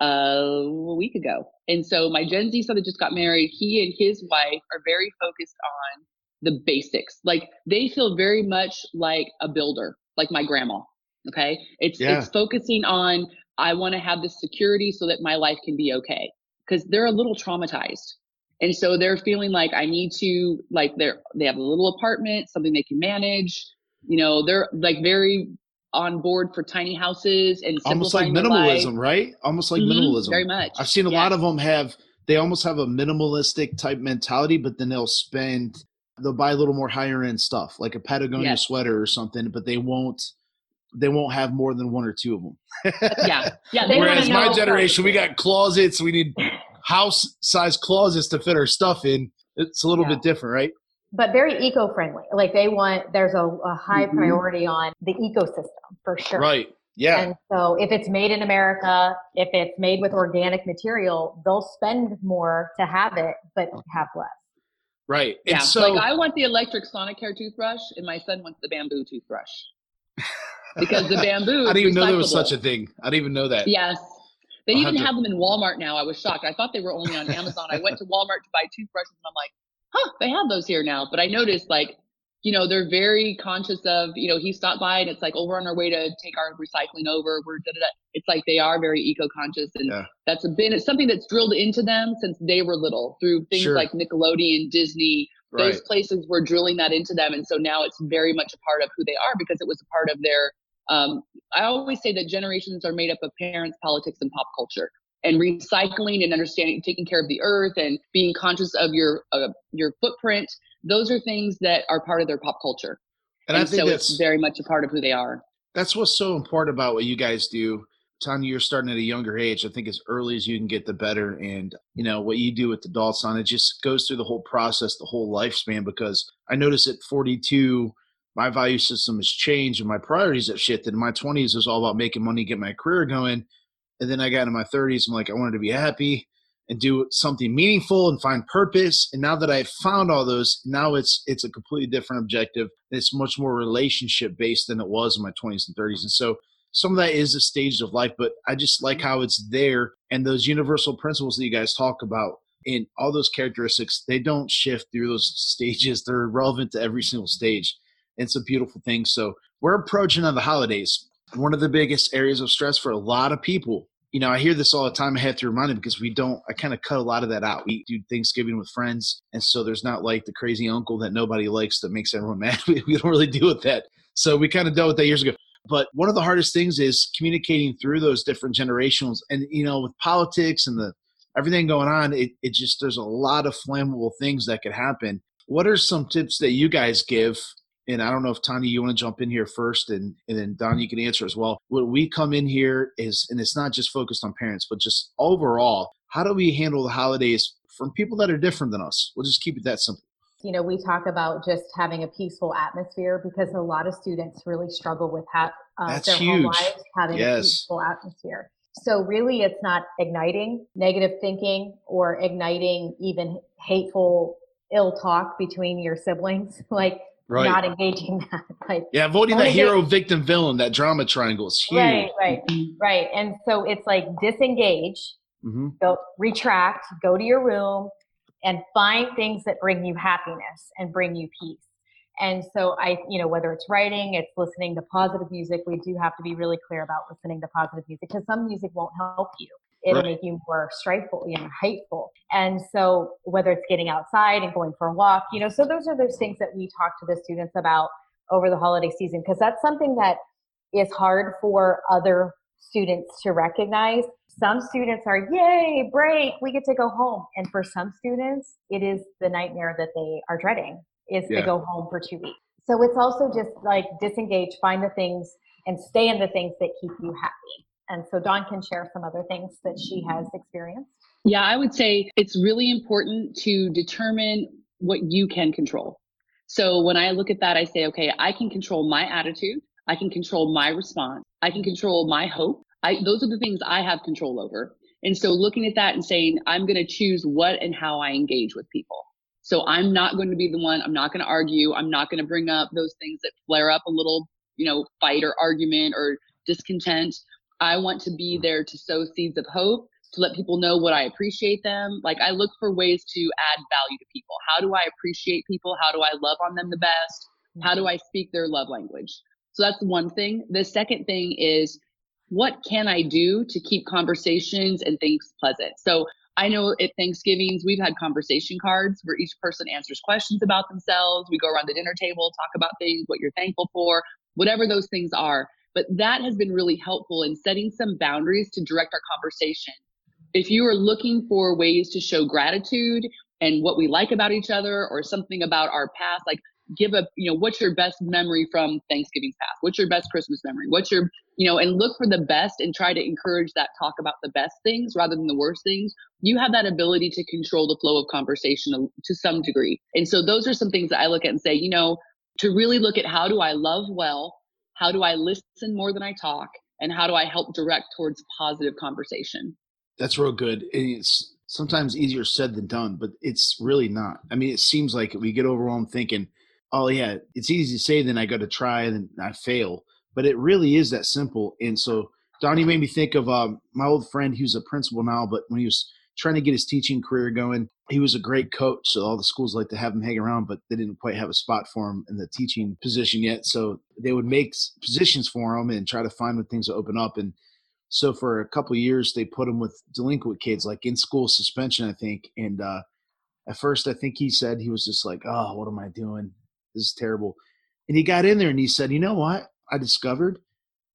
S1: uh, a week ago, and so my Gen Z son that just got married, he and his wife are very focused on the basics. Like they feel very much like a builder, like my grandma. Okay, it's yeah. it's focusing on. I want to have the security so that my life can be okay because they're a little traumatized and so they're feeling like I need to like they're they have a little apartment, something they can manage. You know, they're like very on board for tiny houses and
S3: almost like minimalism, right? Almost like mm-hmm, minimalism.
S1: Very much.
S3: I've seen a lot of them have they almost have a minimalistic type mentality, but then they'll spend they'll buy a little more higher end stuff, like a Patagonia yes. sweater or something, but they won't they won't have more than one or two of them.
S1: yeah,
S3: yeah. <laughs> Whereas my generation, we got closets. We need house size closets to fit our stuff in. It's a little yeah. bit different, right?
S4: But very eco friendly. Like they want, there's a, a high mm-hmm. priority on the ecosystem for sure.
S3: Right. Yeah.
S4: And so if it's made in America, if it's made with organic material, they'll spend more to have it, but have less.
S3: Right.
S1: Yeah. So, like I want the electric Sonicare toothbrush, and my son wants the bamboo toothbrush <laughs> because the bamboo.
S3: I didn't even know there was such a thing. I didn't even know that.
S1: Yes. They even have them in Walmart now. I was shocked. I thought they were only on Amazon. I went to Walmart to buy toothbrushes and I'm like, huh, they have those here now. But I noticed like, you know, they're very conscious of, you know, he stopped by and it's like, oh, we're on our way to take our recycling over. We're da da da. It's like they are very eco conscious. And yeah. that's been it's something that's drilled into them since they were little through things sure. like Nickelodeon, Disney. Those right. places were drilling that into them. And so now it's very much a part of who they are because it was a part of their um, I always say that generations are made up of parents, politics, and pop culture. And recycling and understanding, taking care of the earth, and being conscious of your uh, your footprint. Those are things that are part of their pop culture. And, and I think so it's very much a part of who they are.
S3: That's what's so important about what you guys do. Tanya, you're starting at a younger age. I think as early as you can get, the better. And you know what you do with adults on it just goes through the whole process, the whole lifespan. Because I notice at 42, my value system has changed and my priorities have shifted. In my 20s, it was all about making money, get my career going. And then I got in my 30s, I'm like, I wanted to be happy and do something meaningful and find purpose. And now that I've found all those, now it's it's a completely different objective. It's much more relationship based than it was in my 20s and 30s. And so some of that is the stages of life, but I just like how it's there and those universal principles that you guys talk about and all those characteristics, they don't shift through those <laughs> stages. They're relevant to every single stage. It's a beautiful thing. So we're approaching on the holidays. One of the biggest areas of stress for a lot of people. You know, I hear this all the time. I have to remind them because we don't, I kind of cut a lot of that out. We do Thanksgiving with friends. And so there's not like the crazy uncle that nobody likes that makes everyone <laughs> mad. we don't really deal with that. So we kind of dealt with that years ago. But one of the hardest things is communicating through those different generations. And, you know, with politics and the everything going on, it, it just, there's a lot of flammable things that could happen. What are some tips that you guys give and I don't know if Tanya, you want to jump in here first, and and then Dawn, you can answer as well. When we come in here is, and it's not just focused on parents, but just overall, how do we handle the holidays from people that are different than us? We'll just keep it that simple.
S4: You know, we talk about just having a peaceful atmosphere because a lot of students really struggle with ha- uh,
S3: That's
S4: their
S3: huge.
S4: whole lives having
S3: Yes.
S4: a peaceful atmosphere. So really, it's not igniting negative thinking or igniting even hateful ill talk between your siblings. <laughs> like
S3: Right.
S4: not engaging <laughs> that. Like
S3: yeah, avoiding
S4: Only
S3: that
S4: get-
S3: hero, victim, villain, that drama triangle is huge.
S4: right, right, right. And so it's like disengage,
S3: hmm
S4: go retract, go to your room, and find things that bring you happiness and bring you peace. And so I, you know, whether it's writing, it's listening to positive music. We do have to be really clear about listening to positive music because some music won't help you. It'll
S3: Right.
S4: make you more strifeful, you know, hateful. And so whether it's getting outside and going for a walk, you know, so those are those things that we talk to the students about over the holiday season because that's something that is hard for other students to recognize. Some students are, yay, break, we get to go home. And for some students, it is the nightmare that they are dreading is
S3: Yeah.
S4: to go home for two weeks. So it's also just like disengage, find the things and stay in the things that keep you happy. And so Dawn can share some other things that she has experienced.
S1: Yeah, I would say it's really important to determine what you can control. So when I look at that, I say, okay, I can control my attitude. I can control my response. I can control my hope. I, those are the things I have control over. And so looking at that and saying, I'm going to choose what and how I engage with people. So I'm not going to be the one, I'm not going to argue. I'm not going to bring up those things that flare up a little, you know, fight or argument or discontent. I want to be mm. there to sow seeds of hope, to let people know what I appreciate them. Like I look for ways to add value to people. How do I appreciate people? How do I love on them the best? How do mm-hmm. I speak their love language? So that's one thing. The second thing is what can I do to keep conversations and things pleasant? So I know at Thanksgivings, we've had conversation cards where each person answers questions about themselves. We go around the dinner table, talk about things, what you're thankful for, whatever those things are. But that has been really helpful in setting some boundaries to direct our conversation. If you are looking for ways to show gratitude and what we like about each other or something about our past, like give a, you know, what's your best memory from Thanksgiving's past? What's your best Christmas memory? What's your, you know, and look for the best and try to encourage that talk about the best things rather than the worst things. You have that ability to control the flow of conversation to some degree. And so those are some things that I look at and say, you know, to really look at how do I love well? How do I listen more than I talk? And how do I help direct towards positive conversation?
S3: That's real good. It's sometimes easier said than done, but it's really not. I mean, it seems like we get overwhelmed thinking, oh, yeah, it's easy to say, then I got to try and I fail. But it really is that simple. And so, Donnie made me think of um, my old friend who's a principal now, but when he was trying to get his teaching career going, he was a great coach. So all the schools like to have him hang around, but they didn't quite have a spot for him in the teaching position yet. So they would make positions for him and try to find when things would open up. And so for a couple years, they put him with delinquent kids, like in school suspension, I think. And uh, at first, I think he said he was just like, "Oh, what am I doing? This is terrible." And he got in there and he said, "You know what? I discovered."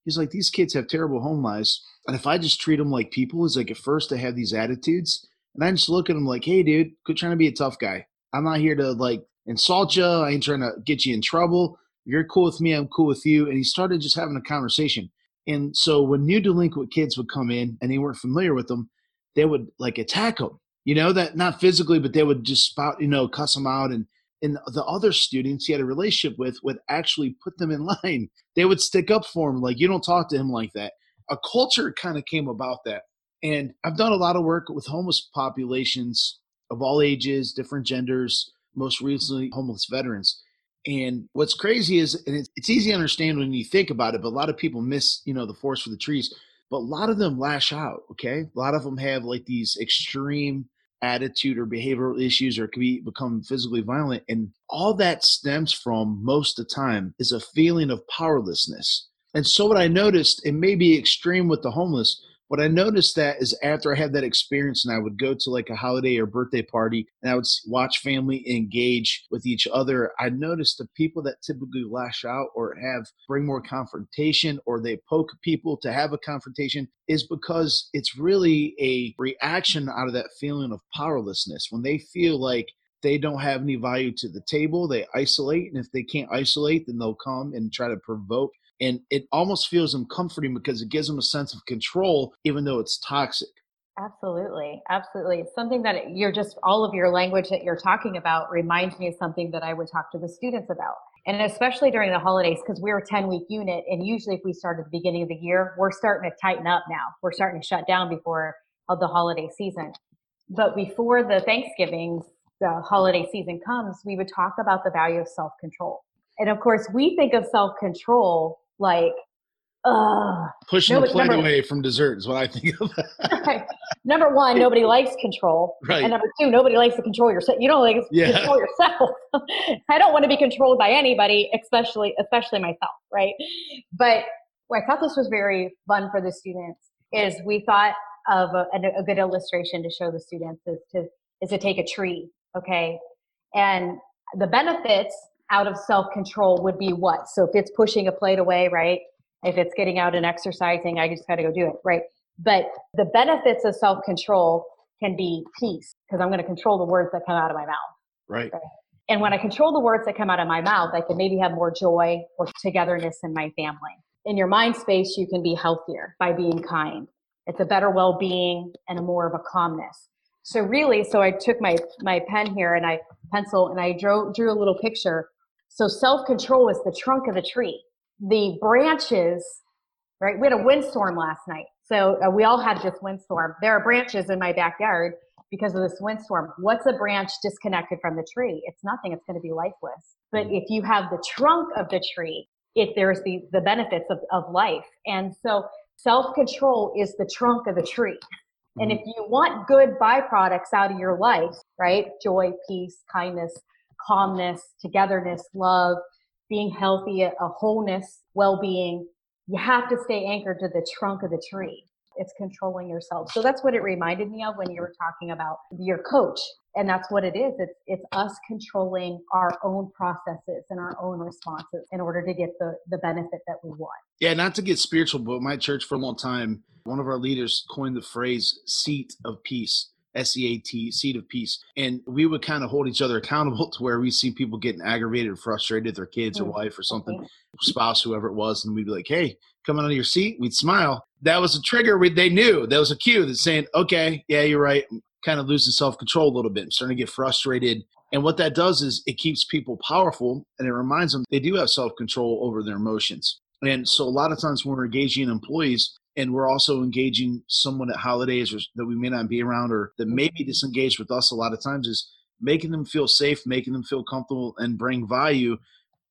S3: He's like, "These kids have terrible home lives, and if I just treat them like people, is like at first I have these attitudes, and I just look at them like, "Hey, dude, quit trying to be a tough guy. I'm not here to like insult you. I ain't trying to get you in trouble. If you're cool with me, I'm cool with you." And he started just having a conversation. And so when new delinquent kids would come in and they weren't familiar with them, they would like attack them. You know that not physically, but they would just spout, you know, cuss them out and and the other students he had a relationship with would actually put them in <laughs> line. They would stick up for him, like, you don't talk to him like that. A culture kind of came about that. And I've done a lot of work with homeless populations of all ages, different genders, most recently homeless veterans. And what's crazy is, and it's, it's easy to understand when you think about it, but a lot of people miss, you know, the forest for the trees. But a lot of them lash out. Okay, a lot of them have like these extreme attitude or behavioral issues or can be become physically violent and all that stems from most of the time is a feeling of powerlessness. And so what i noticed it may be extreme with the homeless what I noticed that is after I had that experience and I would go to like a holiday or birthday party and I would watch family engage with each other, I noticed the people that typically lash out or have bring more confrontation or they poke people to have a confrontation is because it's really a reaction out of that feeling of powerlessness when they feel like they don't have any value to the table, they isolate. And if they can't isolate, then they'll come and try to provoke and it almost feels them comforting because it gives them a sense of control even though it's toxic.
S4: Absolutely absolutely. It's something that you're just all of your language that you're talking about reminds me of something that i would talk to the students about. And especially during the holidays because we're a 10 week unit and usually if we start at the beginning of the year we're starting to tighten up now. We're starting to shut down before of the holiday season. But before the thanksgivings the holiday season comes we would talk about the value of self-control. And of course we think of self-control like uh
S3: pushing the plate away from dessert is what I think of. <laughs>
S4: right. Number one, nobody <laughs> likes control. Right. And number two, nobody likes to control yourself. You don't like yeah. control yourself. <laughs> I don't want to be controlled by anybody, especially especially myself, right? But I thought this was very fun for the students is we thought of a, a good illustration to show the students is to is to take a tree, okay? And the benefits out of self control would be what? So if it's pushing a plate away, right? If it's getting out and exercising, I just got to go do it, right? But the benefits of self control can be peace because I'm going to control the words that come out of my mouth.
S3: Right. right.
S4: And when I control the words that come out of my mouth, I can maybe have more joy or togetherness in my family. In your mind space, you can be healthier by being kind. It's a better well being and a more of a calmness. So really, so I took my my pen here and I pencil and I drew drew a little picture so self control is the trunk of the tree. The branches, right? We had a windstorm last night. So uh, we all had this windstorm. There are branches in my backyard because of this windstorm. What's a branch disconnected from the tree? It's nothing. It's going to be lifeless. But if you have the trunk of the tree, if there's the, the benefits of, of life. And so self control is the trunk of the tree. And if you want good byproducts out of your life, right? Joy, peace, kindness, calmness, togetherness, love, being healthy, a, wholeness, well being, you have to stay anchored to the trunk of the tree. It's controlling yourself. So that's what it reminded me of when you were talking about your coach. And that's what it is. It's it's us controlling our own processes and our own responses in order to get the, the benefit that we want.
S3: Yeah, not to get spiritual, but my church for a long time, one of our leaders coined the phrase seat of peace. S-E-A-T, seed of peace. And we would kind of hold each other <laughs> accountable to where we see people getting aggravated or frustrated, their kids or mm, wife or something, spouse, whoever it was, and we'd be like, hey, come out of your seat. We'd smile. That was a trigger. We, they knew. That was a cue that's saying, okay, yeah, you're right. I'm kind of losing self-control a little bit. I'm starting to get frustrated. And what that does is it keeps people powerful and it reminds them they do have self-control over their emotions. And so a lot of times when we're engaging employees, and we're also engaging someone at holidays or that we may not be around or that may be disengaged with us a lot of times is making them feel safe making them feel comfortable and bring value.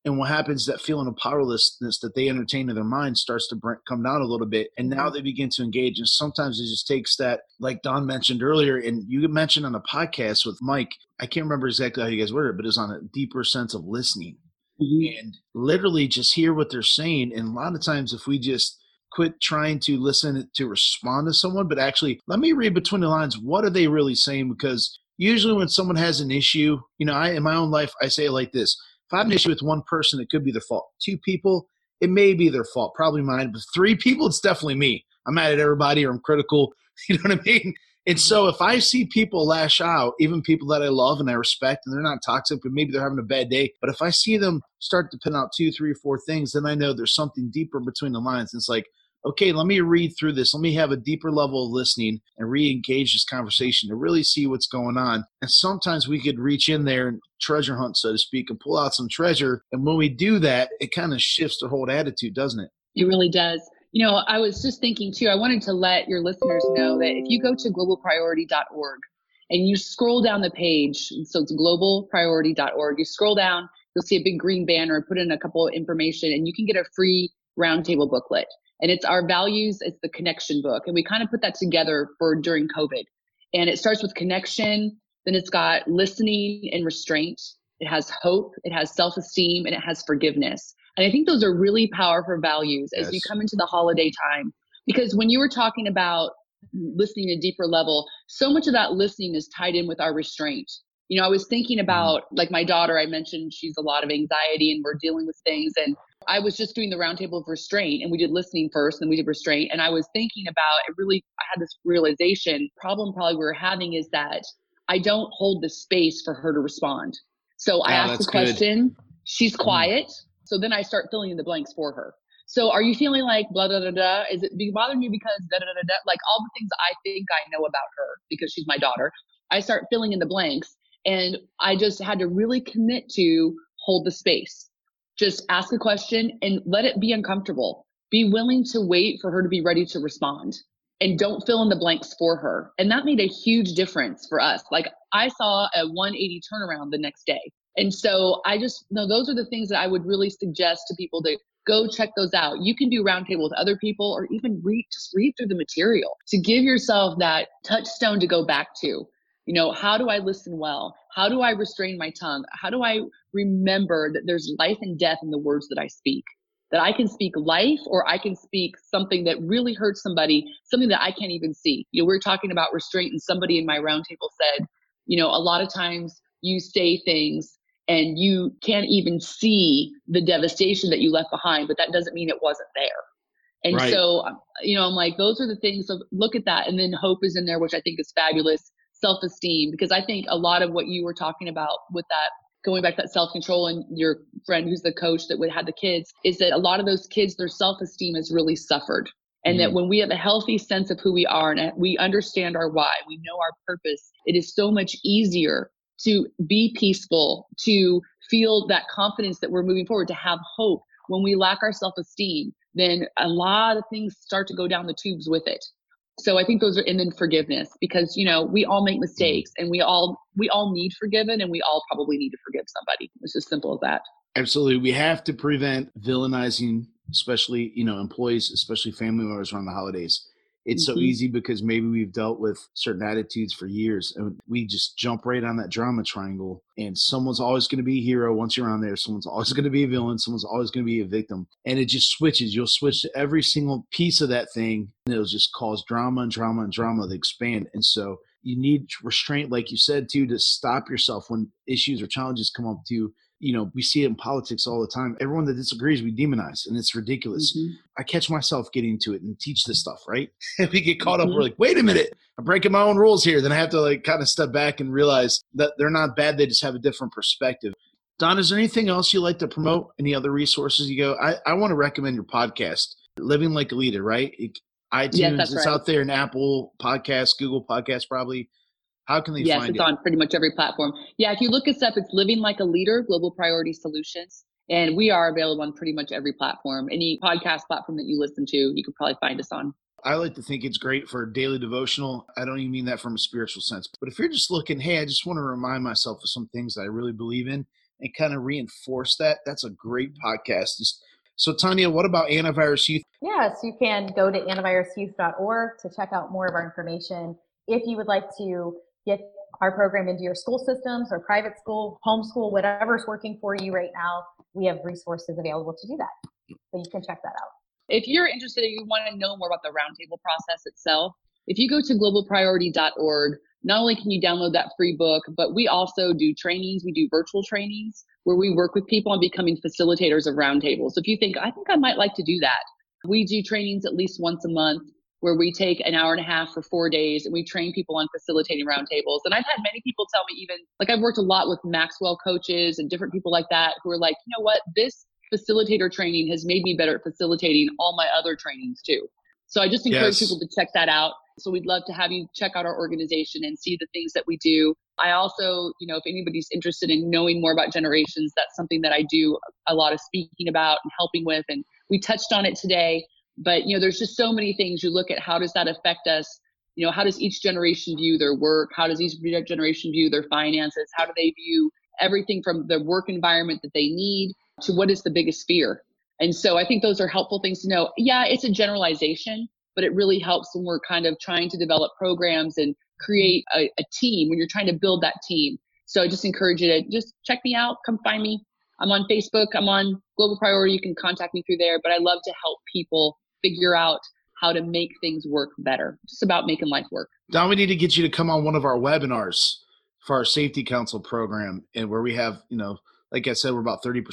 S3: And what happens that feeling of powerlessness that they entertain in their mind starts to bring, come down a little bit and now they begin to engage. And sometimes it just takes that like Dawn mentioned earlier and you mentioned on a podcast with mike i can't remember exactly how you guys worded it but it's on a deeper sense of listening. Mm-hmm. and literally just hear what they're saying and a lot of times if we just quit trying to listen to respond to someone, but actually let me read between the lines. What are they really saying? Because usually when someone has an issue, you know, I in my own life, I say it like this. If I have an issue with one person, it could be their fault. Two people, it may be their fault, probably mine. But three <laughs> people, it's definitely me. I'm mad at everybody or I'm critical. <laughs> You know what I mean? And so if I see people lash out, even people that I love and I respect, and they're not toxic, but maybe they're having a bad day, but if I see them start to pin out two, three, four things, then I know there's something deeper between the lines. And it's like, okay, let me read through this. Let me have a deeper level of listening and re engage this conversation to really see what's going on. And sometimes we could reach in there and treasure hunt, so to speak, and pull out some treasure. And when we do that, it kind of shifts the whole attitude, doesn't it?
S1: It really does. You know, I was just thinking too, I wanted to let your listeners know that if you go to globalpriority.org and you scroll down the page, so it's globalpriority.org, you scroll down, you'll see a big green banner, put in a couple of information, and you can get a free roundtable booklet. And it's our values, it's the connection book. And we kind of put that together for during COVID. And it starts with connection, then it's got listening and restraint. It has hope, it has self esteem, and it has forgiveness. And I think those are really powerful values as yes. you come into the holiday time. Because when you were talking about listening a deeper level, so much of that listening is tied in with our restraint. You know, I was thinking mm-hmm. about like my daughter, I mentioned she's a lot of anxiety and we're dealing with things. And I was just doing the roundtable of restraint and we did listening first and we did restraint. And I was thinking about it really, I had this realization problem probably we are having is that I don't hold the space for her to respond. So I ask the question, good. she's mm-hmm. quiet. So then I start filling in the blanks for her. So are you feeling like blah blah blah blah? Is it bothering you because da da da da? Like all the things I think I know about her because she's my daughter. I start filling in the blanks, and I just had to really commit to hold the space. Just ask a question and let it be uncomfortable. Be willing to wait for her to be ready to respond and don't fill in the blanks for her. And that made a huge difference for us. Like I saw a 180 turnaround the next day. And so I just know those are the things that I would really suggest to people to go check those out. You can do roundtable with other people or even read just read through the material to give yourself that touchstone to go back to. You know, how do I listen well? How do I restrain my tongue? How do I remember that there's life and death in the words that I speak? That I can speak life or I can speak something that really hurts somebody, something that I can't even see. You know, we are talking about restraint, and somebody in my roundtable said, you know, a lot of times you say things and you can't even see the devastation that you left behind, but that doesn't mean it wasn't there. And right. so, you know, I'm like, those are the things of look at that. And then hope is in there, which I think is fabulous. Self esteem, because I think a lot of what you were talking about with that, going back to that self control and your friend who's the coach that would have the kids, is that a lot of those kids, their self esteem has really suffered. And that mm-hmm. when we have a healthy sense of who we are and we understand our why, we know our purpose, it is so much easier to be peaceful, to feel that confidence that we're moving forward, to have hope. When we lack our self esteem, then a lot of things start to go down the tubes with it. So I think those are, and then forgiveness, because you know we all make mistakes, and we all we all need forgiven, and we all probably need to forgive somebody. It's as simple as that.
S3: Absolutely, we have to prevent villainizing, especially you know employees, especially family members around the holidays it's mm-hmm. so easy because maybe we've dealt with certain attitudes for years and we just jump right on that drama triangle and someone's always going to be a hero once you're on there someone's always going to be a villain someone's always going to be a victim and it just switches you'll switch to every single piece of that thing and it'll just cause drama and drama and drama to expand and so you need restraint like you said too to stop yourself when issues or challenges come up to you you know, we see it in politics all the time. Everyone that disagrees, we demonize, and it's ridiculous. Mm-hmm. I catch myself getting to it and teach this stuff, right? <laughs> And we get caught mm-hmm. up. We're like, wait a minute, I'm breaking my own rules here. Then I have to like kind of step back and realize that they're not bad. They just have a different perspective. Dawn, is there anything else you like to promote? Any other resources you go? I, I want to recommend your podcast, Living Like a Leader, right? It, iTunes, yes, it's right. out there in Apple Podcasts, Google Podcasts, probably. How can they
S1: yes,
S3: find
S1: it's on pretty much every platform. Yeah, if you look us up, it's Living Like a Leader, Global Priority Solutions. And we are available on pretty much every platform. Any podcast platform that you listen to, you could probably find us on.
S3: I like to think it's great for daily devotional. I don't even mean that from a spiritual sense. But if you're just looking, hey, I just want to remind myself of some things that I really believe in and kind of reinforce that, that's a great podcast. So, Tanya, what about Antivirus Youth?
S4: Yes, you can go to antivirusyouth.org to check out more of our information. If you would like to get our program into your school systems or private school, homeschool, whatever's working for you right now, we have resources available to do that. So you can check that out.
S1: If you're interested, if you want to know more about the roundtable process itself, if you go to globalpriority.org, not only can you download that free book, but we also do trainings. We do virtual trainings where we work with people on becoming facilitators of roundtables. So if you think, I think I might like to do that, we do trainings at least once a month where we take an hour and a half for four days and we train people on facilitating roundtables. And I've had many people tell me, even like I've worked a lot with Maxwell coaches and different people like that who are like, you know what, this facilitator training has made me better at facilitating all my other trainings too. So I just encourage yes. people to check that out. So we'd love to have you check out our organization and see the things that we do. I also, you know, if anybody's interested in knowing more about generations, that's something that I do a lot of speaking about and helping with. And we touched on it today, but you know, there's just so many things you look at how does that affect us? You know, how does each generation view their work? How does each generation view their finances? How do they view everything from the work environment that they need to what is the biggest fear? And so I think those are helpful things to know. Yeah, it's a generalization, but it really helps when we're kind of trying to develop programs and create a, a team when you're trying to build that team. So I just encourage you to just check me out, come find me. I'm on Facebook, I'm on Global Priority. You can contact me through there, but I love to help people figure out how to make things work better. Just about making life work.
S3: Dawn, we need to get you to come on one of our webinars for our safety council program and where we have, you know, like I said, we're about 30%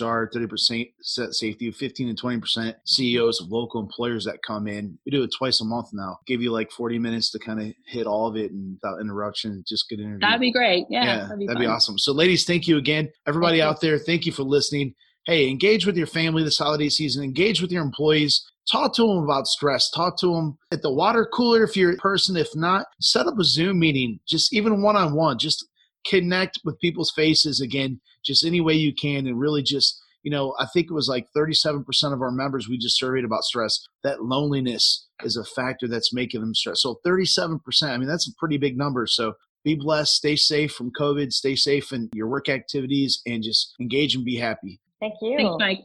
S3: HR, 30% safety, 15 and 20% CEOs of local employers that come in. We do it twice a month now. Give you like 40 minutes to kind of hit all of it and without interruption, just get interview.
S1: That'd be great. Yeah. yeah
S3: that'd, be, that'd be, awesome. So ladies, thank you again. Everybody thank out you. there, thank you for listening. Hey, engage with your family this holiday season. Engage with your employees. Talk to them about stress. Talk to them at the water cooler if you're a person. If not, set up a Zoom meeting, just even one on one. Just connect with people's faces again, just any way you can, and really just you know, I think it was like 37% of our members we just surveyed about stress. That loneliness is a factor that's making them stress. So 37%, I mean, that's a pretty big number. So be blessed, stay safe from COVID, stay safe in your work activities, and just engage and be happy.
S4: Thank you.
S1: Thanks, Mike.